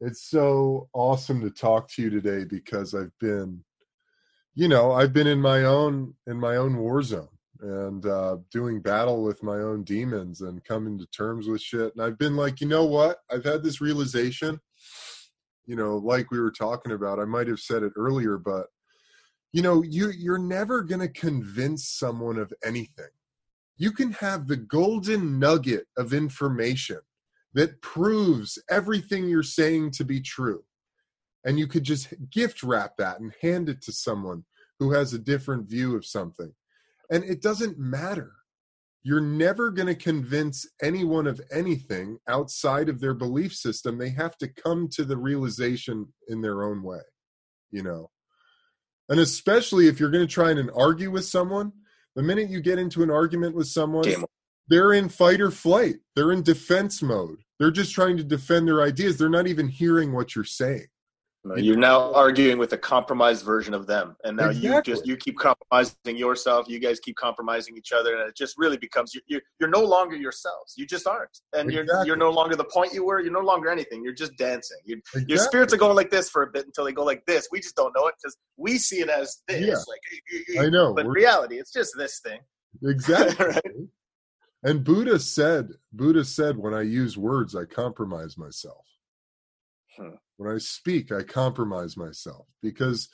it's so awesome to talk to you today because i've been you know i've been in my own in my own war zone and uh doing battle with my own demons and coming to terms with shit. And i've been like you know what? I've had this realization. You know like we were talking about i might have said it earlier but you know you you're never going to convince someone of anything. You can have the golden nugget of information that proves everything you're saying to be true and you could just gift wrap that and hand it to someone who has a different view of something. And it doesn't matter. You're never going to convince anyone of anything outside of their belief system. They have to come to the realization in their own way you know? And especially if you're going to try and argue with someone the minute you get into an argument with someone they're in fight or flight. They're in defense mode. They're just trying to defend their ideas. They're not even hearing what you're saying you're now arguing with a compromised version of them, and now exactly. you just you keep compromising yourself. You guys keep compromising each other, and it just really becomes you. You're, you're no longer yourselves. You just aren't, and exactly. you're you're no longer the point you were. You're no longer anything. You're just dancing. You, exactly. Your spirits are going like this for a bit until they go like this. We just don't know it because we see it as this. Yeah. Like I know, but in reality, it's just this thing. [laughs] Exactly. right? And Buddha said, Buddha said, when I use words, I compromise myself. Hmm. When I speak, I compromise myself because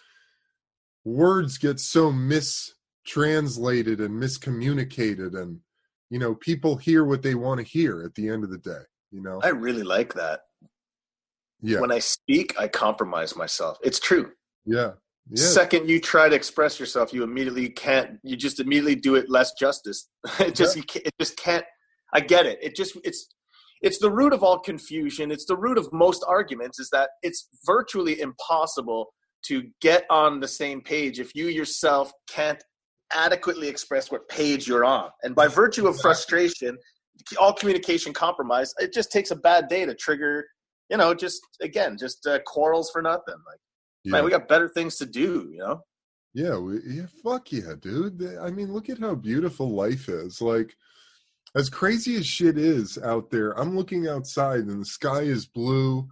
words get so mistranslated and miscommunicated and you know people hear what they want to hear at the end of the day you know? I really like that. Yeah. When i speak i compromise myself. It's true. Yeah. Yeah. second you try to express yourself you immediately can't you just immediately do it less justice. [laughs] It just yeah. it just can't i get it. It just it's it's the root of all confusion. It's the root of most arguments is that it's virtually impossible to get on the same page if you yourself can't adequately express what page you're on. And by virtue of frustration all communication compromise it just takes a bad day to trigger you know just again just uh, quarrels for nothing. Like yeah. man we got better things to do you know? Yeah, we, yeah fuck yeah dude. I mean look at how beautiful life is. Like as crazy as shit is out there, I'm looking outside and the sky is blue,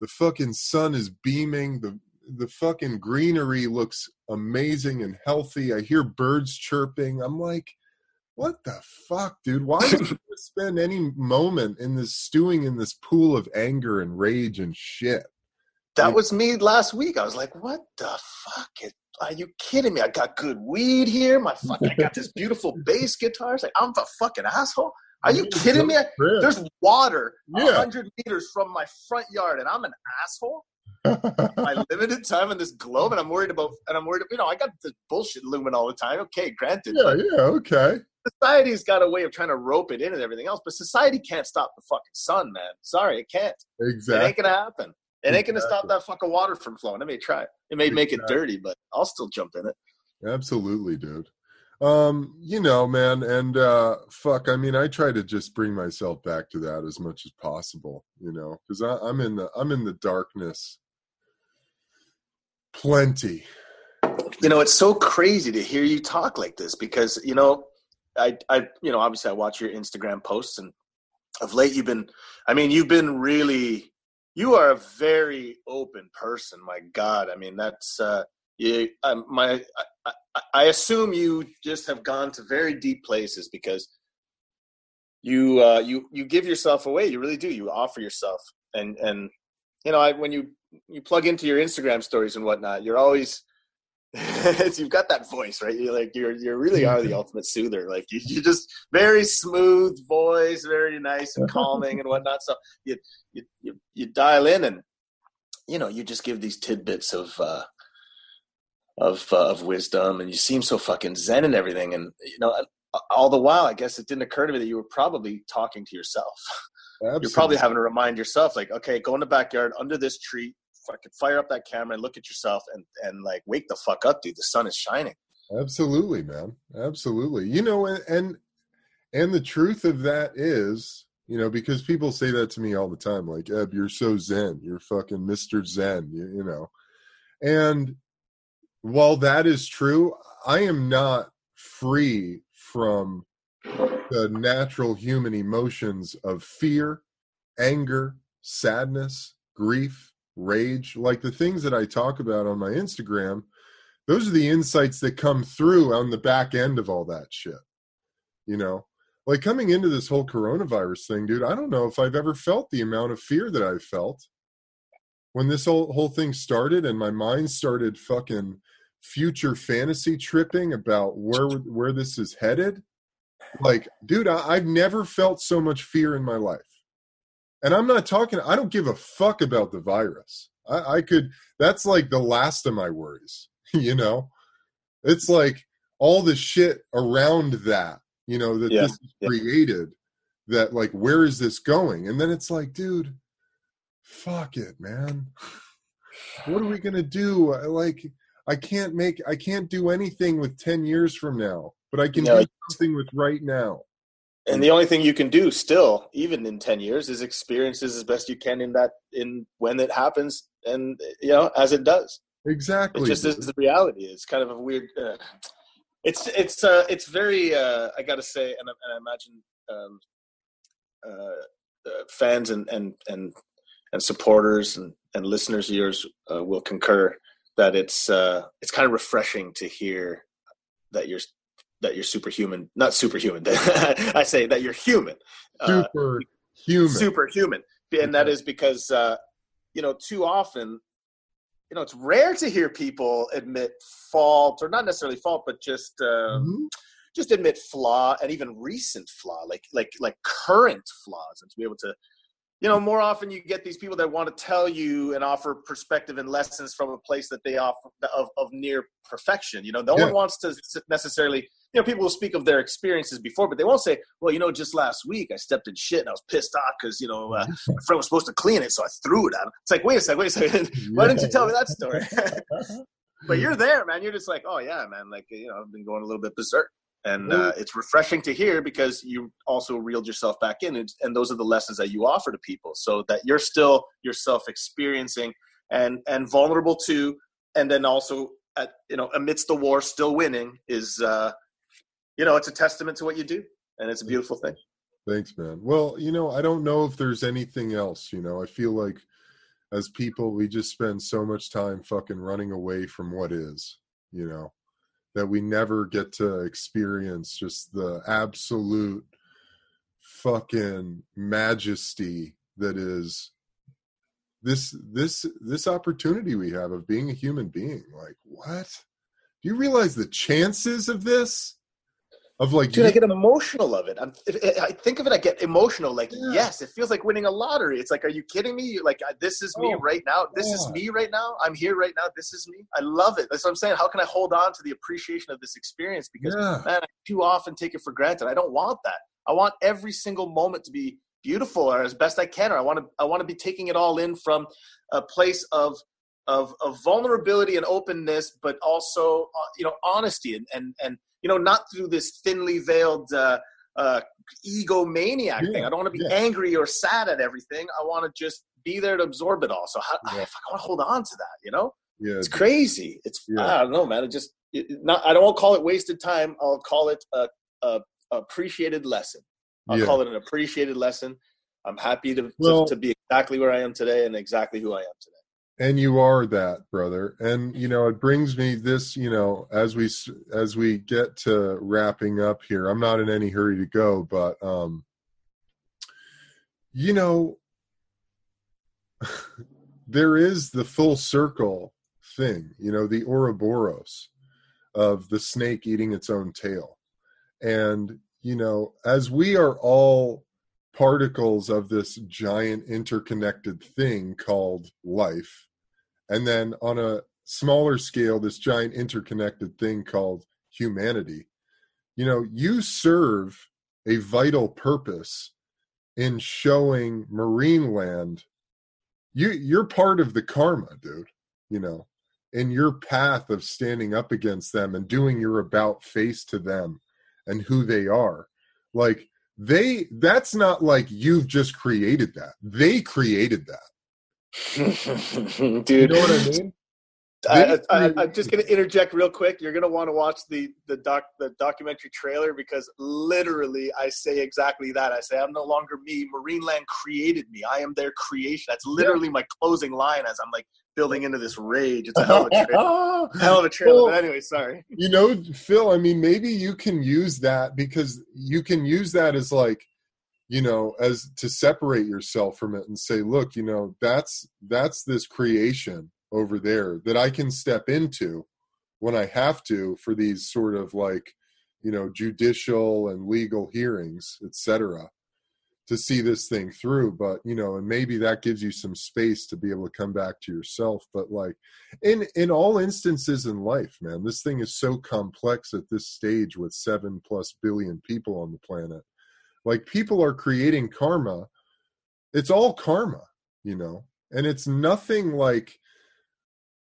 the fucking sun is beaming, the the fucking greenery looks amazing and healthy. I hear birds chirping. I'm like, what the fuck, dude? Why would you spend any moment in this stewing in this pool of anger and rage and shit? That was me last week. I was like, what the fuck? It are you kidding me? I got good weed here. My fuck, I got this beautiful [laughs] bass guitar. It's like I'm a fucking asshole. Are you kidding me? There's water a hundred meters from my front yard, and I'm an asshole. [laughs] my limited time on this globe, and I'm worried about, and I'm worried. You know, I got the bullshit looming all the time. Okay, granted. Yeah, yeah, okay. Society's got a way of trying to rope it in and everything else, but society can't stop the fucking sun, man. Sorry, it can't. Exactly. It ain't gonna happen. It ain't gonna stop that fucking water from flowing. It may try. It may make it dirty, but I'll still jump in it. Absolutely, dude. Um, you know, man, and uh fuck, I mean, I try to just bring myself back to that as much as possible, you know, because I'm in the I'm in the darkness plenty. You know, it's so crazy to hear you talk like this because you know, I I you know, obviously I watch your Instagram posts and of late you've been I mean, you've been really you are a very open person. My God, I mean that's uh, you. Um, my I, I, assume you just have gone to very deep places because you uh, you you give yourself away. You really do. You offer yourself, and and you know I, when you you plug into your Instagram stories and whatnot, you're always [laughs] you've got that voice, right? You're like you're you really are the [laughs] ultimate soother. Like you, you just very smooth voice, very nice and calming and whatnot. So you you you, you dial in and you know you just give these tidbits of uh, of uh, of wisdom, and you seem so fucking zen and everything. And you know, all the while, I guess it didn't occur to me that you were probably talking to yourself. Absolutely. [laughs] You're probably having to remind yourself, like, okay, go in the backyard under this tree, fucking fire up that camera and look at yourself and and like wake the fuck up, dude. The sun is shining. Absolutely, man. Absolutely. You know, and and, and the truth of that is, you know, because people say that to me all the time, like, Eb, you're so zen. You're fucking Mr. Zen, you, you know. And while that is true, I am not free from the natural human emotions of fear, anger, sadness, grief, rage, like the things that I talk about on my Instagram, those are the insights that come through on the back end of all that shit. You know, like coming into this whole coronavirus thing, dude, I don't know if I've ever felt the amount of fear that I felt when this whole whole thing started and my mind started fucking future fantasy tripping about where where this is headed. Like, dude, I, I've never felt so much fear in my life. And I'm not talking, I don't give a fuck about the virus. I, I could, that's like the last of my worries, [laughs] you know? It's like all the shit around that, you know, that yeah. this yeah. created that, like, where is this going? And then it's like, dude, fuck it, man. what are we going to do? Uh, like, I can't make, I can't do anything with 10 years from now, but I can do something with right now and the only thing you can do still even in 10 years is experiences as best you can in that in when it happens and you know as it does. Exactly. it just is the reality. It's kind of a weird uh, it's it's uh it's very uh i gotta say and, and i imagine um uh, uh, fans and and and and supporters and and listeners of yours uh, will concur that it's uh it's kind of refreshing to hear that you're that you're superhuman, not superhuman. [laughs] I say that you're human, super uh, human, superhuman, and that is because uh, you know too often, you know, it's rare to hear people admit fault or not necessarily fault, but just uh, mm-hmm. just admit flaw and even recent flaw, like like like current flaws, and to be able to you know, more often you get these people that want to tell you and offer perspective and lessons from a place that they offer of, of near perfection. You know, no yeah. one wants to necessarily, you know, people will speak of their experiences before, but they won't say, well, you know, just last week I stepped in shit and I was pissed off because, you know, uh, [laughs] my friend was supposed to clean it, so I threw it at him. It's like, wait a second, wait a second. [laughs] Why didn't you tell me that story? [laughs] but you're there, man. You're just like, oh, yeah, man. Like, you know, I've been going a little bit berserk and uh, it's refreshing to hear because you also reeled yourself back in and, and, those are the lessons that you offer to people so that you're still yourself experiencing and and vulnerable to and then also at you know amidst the war still winning is uh you know it's a testament to what you do and it's a beautiful thing. Thanks man. Well you know i don't know if there's anything else you know? I feel like as people we just spend so much time fucking running away from what is you know that we never get to experience just the absolute fucking majesty that is this this this opportunity we have of being a human being. Like what? Do you realize the chances of this of like Dude, you- I get emotional of it. I'm, if, if I think of it, I get emotional. Like, Yeah. yes, it feels like winning a lottery. It's like, are you kidding me? Like, this is me Oh, right now. This is me right now. I'm here right now. This is me. I love it. That's what I'm saying. How can I hold on to the appreciation of this experience? Because yeah man, I too often take it for granted. I don't want that. I want every single moment to be beautiful or as best I can. Or I want to, I want to be taking it all in from a place of, of, of vulnerability and openness, but also, uh, you know, honesty and, and, and, you know, not through this thinly veiled, uh, uh, egomaniac thing. I don't want to be yeah. angry or sad at everything. I want to just be there to absorb it all. So how, Yeah. I, want to hold on to that, you know? yeah It's crazy. It's Yeah. I don't know, man. It just it, not. I don't call it wasted time. I'll call it a, a appreciated lesson. I'll Yeah. call it an appreciated lesson. I'm happy to, Well- to to be exactly where I am today and exactly who I am today. And you are that brother. And you know it brings me this you know as we as we get to wrapping up here i'm not in any hurry to go but um you know [laughs] there is the full circle thing you know the ouroboros of the snake eating its own tail. And you know as we are all particles of this giant interconnected thing called life. And then on a smaller scale this giant interconnected thing called humanity. You know you serve a vital purpose in showing Marineland. You you're part of the karma dude you know in your path of standing up against them and doing your about face to them and who they are. Like they that's not like you've just created that they created that [laughs] Dude, you know what i mean I, I'm just going to interject real quick. You're going to want to watch the the doc the documentary trailer because literally I say exactly that. I say I'm no longer me. Marineland created me. I am their creation. That's literally my closing line as I'm like building into this rage. It's a hell of a [laughs] trailer. hell of a trailer. Well, but anyway, sorry. you know phil i mean maybe you can use that because you can use that as like you know as to separate yourself from it and say look you know that's that's this creation over there that i can step into when i have to for these sort of like you know judicial and legal hearings etc to see this thing through but you know and maybe that gives you some space to be able to come back to yourself but like in in all instances in life man this thing is so complex at this stage with 7 plus billion people on the planet. Like people are creating karma. It's all karma you know and it's nothing like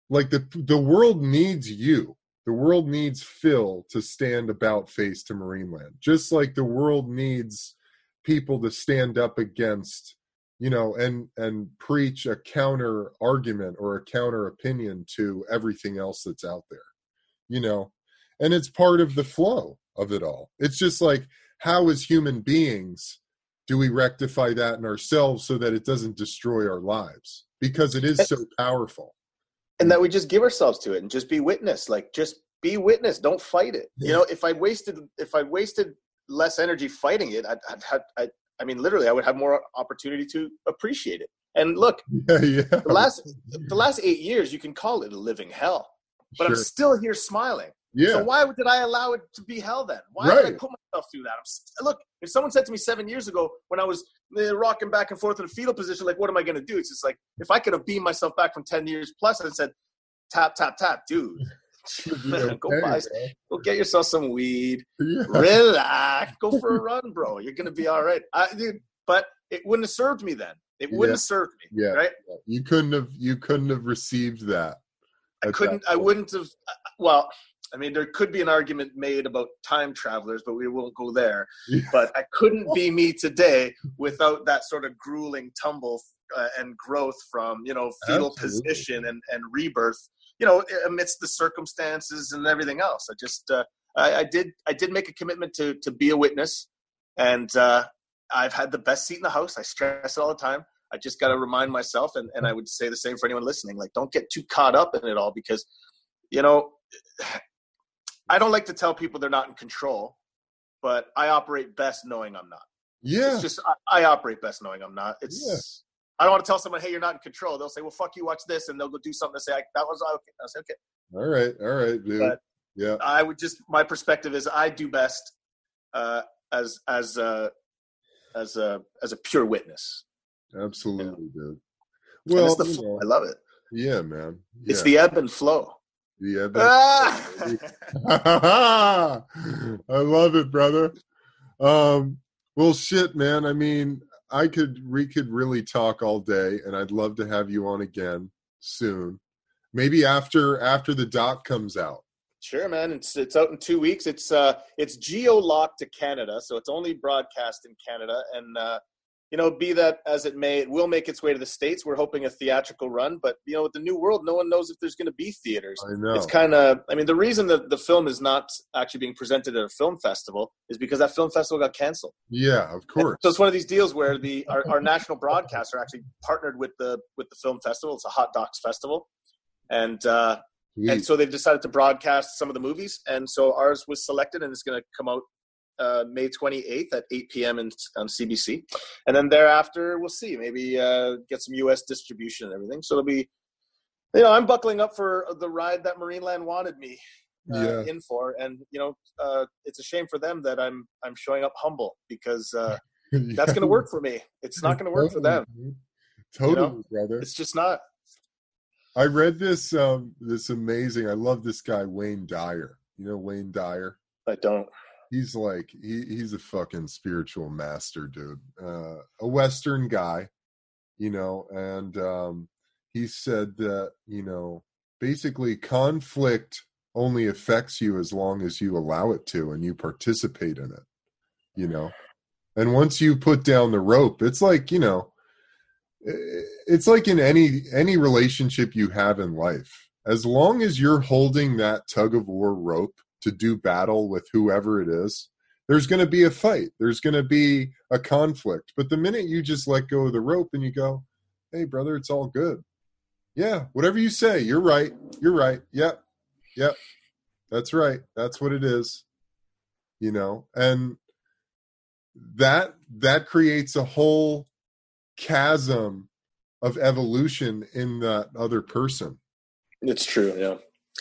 like the the world needs you. The world needs phil to stand about face to marineland just like the world needs people to stand up against you know and and preach a counter argument or a counter opinion to everything else that's out there you know? And it's part of the flow of it all. It's just like how as human beings do we rectify that in ourselves so that it doesn't destroy our lives? Because it is so powerful. and that we just give ourselves to it and just be witness like just be witness don't fight it. You know if i wasted if i wasted less energy fighting it i'd, I'd had I, I mean literally i would have more opportunity to appreciate it. And look [laughs] yeah yeah. the last the last eight years you can call it a living hell but i'm still here smiling. Yeah. so why did i allow it to be hell then? Why did i put myself through that? I'm look if someone said to me seven years ago when i was uh, rocking back and forth in a fetal position like what am i going to do? It's just like if i could have beamed myself back from 10 years plus and said tap tap tap dude [laughs] go okay, buy go get yourself some weed [laughs] yeah. relax go for a run bro you're gonna be all right I, dude, but it wouldn't have served me then it wouldn't Yeah. have served me Yeah. right you couldn't have you couldn't have received that I couldn't. I wouldn't have. Well, I mean, there could be an argument made about time travelers, but we won't go there. Yeah. But I couldn't be [laughs] me today without that sort of grueling tumble uh, and growth from you know fetal Absolutely. position and and rebirth. You know, amidst the circumstances and everything else. I just, uh, I, I did, I did make a commitment to to be a witness, and uh, I've had the best seat in the house. I stress it all the time. I just got to remind myself, and, and I would say the same for anyone listening. Like, don't get too caught up in it all because, you know, I don't like to tell people they're not in control, but I operate best knowing I'm not. yeah It's just I, I operate best knowing I'm not. It's I don't want to tell someone, hey, you're not in control. They'll say, well, fuck you, watch this, and they'll go do something to say that was okay. I say, okay. all right all right dude But- yeah I would just my perspective is I do best uh, as as a as a as a pure witness. Absolutely, dude. Well, the flow. I love it. Yeah, man. Yeah. It's the ebb and flow. The ebb. And ah! [laughs] I love it, brother. Um, well, shit, man. I mean, I could we could really talk all day, and I'd love to have you on again soon. Maybe after after the doc comes out. Sure, man. It's it's out in two weeks. It's uh it's geo locked to Canada, so it's only broadcast in Canada. And uh, you know, be that as it may, it will make its way to the states. We're hoping a theatrical run, but you know, with the new world, no one knows if there's going to be theaters. I know. It's kind of. I mean, the reason that the film is not actually being presented at a film festival is because that film festival got canceled. Yeah, of course. And so it's one of these deals where the our, our national broadcaster actually partnered with the with the film festival. It's a hot docs festival, and. uh and so they've decided to broadcast some of the movies, and so ours was selected, and it's going to come out uh, May 28th at 8 p.m. In, on CBC, and then thereafter we'll see. Maybe uh, get some U.S. distribution and everything. So it'll be, you know, I'm buckling up for the ride that Marineland wanted me uh, yeah. in for, and you know, uh, it's a shame for them that I'm I'm showing up humble because uh, [laughs] yeah. that's going to work for me. It's not going to work totally, for them. Totally, you know? brother. It's just not. I read this um this amazing. I love this guy Wayne Dyer. You know Wayne Dyer? I don't. He's like he he's a fucking spiritual master, dude. Uh, a Western guy, you know, and um, he said that you know basically conflict only affects you as long as you allow it to and you participate in it. You know, and once you put down the rope, it's like you know it's like in any any relationship you have in life as long as you're holding that tug of war rope to do battle with whoever it is there's going to be a fight there's going to be a conflict but the minute you just let go of the rope and you go hey brother it's all good yeah whatever you say you're right you're right yep yep that's right that's what it is you know and that that creates a whole chasm of evolution in that other person. It's true, yeah.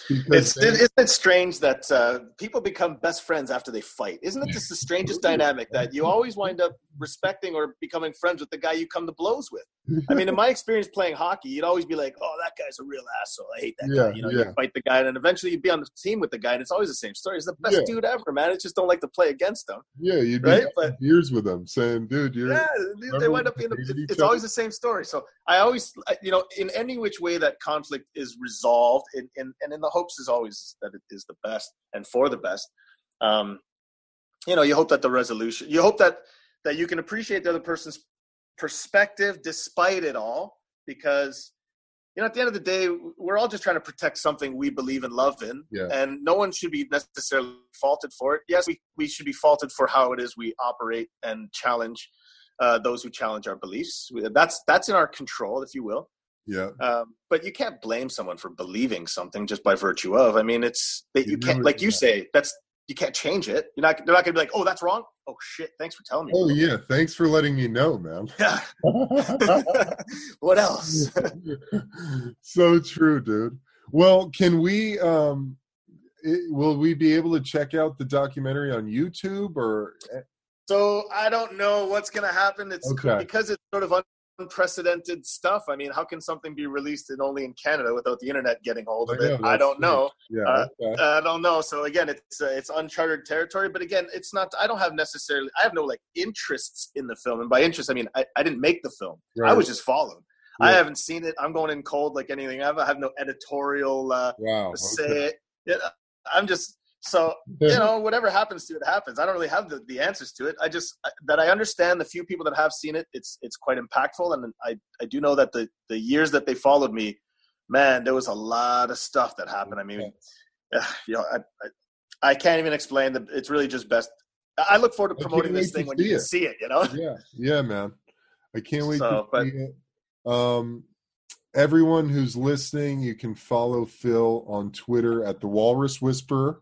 Because it's, isn't it strange that uh, people become best friends after they fight? Isn't it just the strangest dynamic that you always wind up respecting or becoming friends with the guy you come to blows with? I mean, in [laughs] my experience playing hockey, you'd always be like, "Oh, that guy's a real asshole. I hate that yeah, guy." You know, yeah. you fight the guy, and eventually you'd be on the team with the guy, and it's always the same story. He's the best yeah. dude ever, man. I just don't like to play against him. Yeah, you'd be but, years with them saying, "Dude, you're." Yeah, they wind up being. it's other? always the same story. So I always, you know, in any which way that conflict is resolved, in, in, and in the hopes is always that it is the best and for the best. Um, you know, you hope that the resolution, you hope that that you can appreciate the other person's perspective despite it all because you know at the end of the day we're all just trying to protect something we believe and love in yeah. and no one should be necessarily faulted for it. Yes we, we should be faulted for how it is we operate and challenge uh, those who challenge our beliefs. That's that's in our control if you will. Yeah. Um, but you can't blame someone for believing something just by virtue of i mean it's that you, you can't like you say that's you can't change it. You're not they're not gonna be like oh that's wrong oh shit, thanks for telling me. Oh yeah, thanks for letting me know, man. [laughs] Yeah. [laughs] what else? [laughs] so true, dude. Well, can we um it, will we be able to check out the documentary on YouTube or so I don't know what's going to happen. It's okay. because it's sort of unprecedented stuff. I mean, how can something be released in only in Canada without the internet getting hold of it? I don't know. Yeah, uh, okay. I don't know. So again, it's uh, it's uncharted territory. But again, it's not. I don't have necessarily. I have no like interests in the film, and by interest, I mean I, I didn't make the film. Right. I was just followed. Yeah. I haven't seen it. I'm going in cold like anything. I have, I have no editorial uh, wow, say okay. it. Yeah, I'm just so you know, whatever happens to it happens. I don't really have the, the answers to it. I just that I understand the few people that have seen it. It's it's quite impactful, and I I do know that the the years that they followed me, man, there was a lot of stuff that happened. I mean, [sighs] you know, I, I, I can't even explain that. It's really just best. I look forward to promoting this thing when you it. see it. You know. [laughs] Yeah, yeah, man. I can't wait so, to but, see it. Um, everyone who's listening, you can follow Phil on Twitter at the Walrus Whisperer.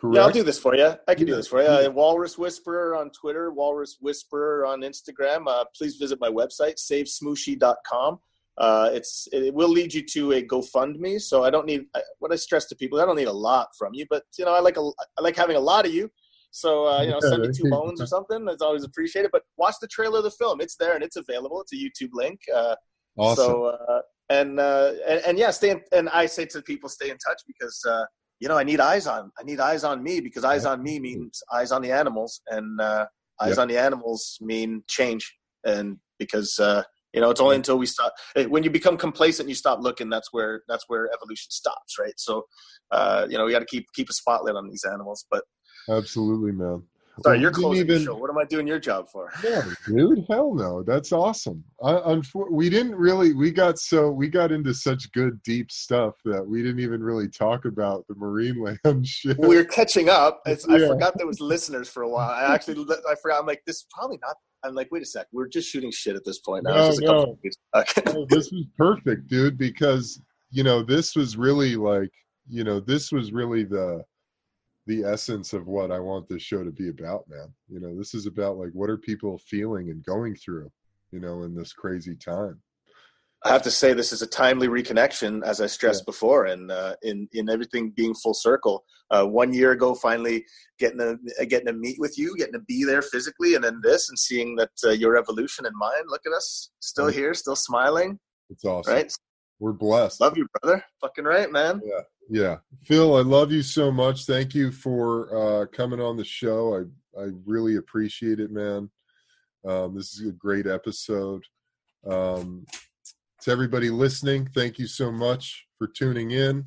Correct? Yeah, I'll do this for you. I can yeah. do this for you. Uh, Walrus Whisperer on Twitter, Walrus Whisperer on Instagram. Uh, please visit my website, savesmooshi.com. Uh, it's it will lead you to a GoFundMe. So I don't need I, what I stress to people. I don't need a lot from you, but you know I like a I like having a lot of you So uh, you know, send me two [laughs] bones or something. That's always appreciated. But watch the trailer of the film. It's there and it's available. It's a YouTube link. Uh, awesome. So uh, and, uh, and and yeah, stay in, and I say to people, stay in touch because uh, you know I need eyes on I need eyes on me because eyes on me means eyes on the animals and uh, eyes on the animals mean change. And because uh, you know it's only until we stop when you become complacent you stop looking that's where that's where evolution stops right? So uh, you know we got to keep keep a spotlight on these animals but absolutely man Sorry, you're closing even, the show. What am I doing your job for? [laughs] Yeah, dude, hell no. That's awesome. I, we didn't really. We got so we got into such good deep stuff that we didn't even really talk about the Marineland [laughs] shit. We're catching up. yeah. I forgot there was listeners for a while. I actually I forgot. I'm like, this is probably not. I'm like, wait a sec. We're just shooting shit at this point. Now. No, [laughs] no. This was perfect, dude. Because you know this was really like you know this was really the the essence of what I want this show to be about, man. You know, this is about like what are people feeling and going through, you know, in this crazy time. I have to say this is a timely reconnection, as I stressed yeah. before, and uh, in in everything being full circle. Uh, one year ago, finally getting to getting to meet with you, getting to be there physically, and then this, and seeing that uh, your evolution and mine. Look at us, still here, still smiling. It's awesome, right? We're blessed. Love you, brother. Fucking right, man. Yeah. Yeah. Phil, I love you so much. Thank you for uh, coming on the show. I, I really appreciate it, man. Um, this is a great episode. Um, to everybody listening, thank you so much for tuning in.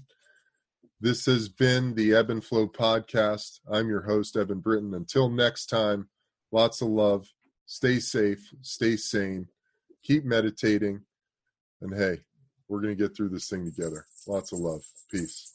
This has been the Ebb and Flow podcast. I'm your host, Eben Britton. Until next time, lots of love. Stay safe, stay sane, keep meditating, and hey, we're going to get through this thing together. Lots of love. Peace.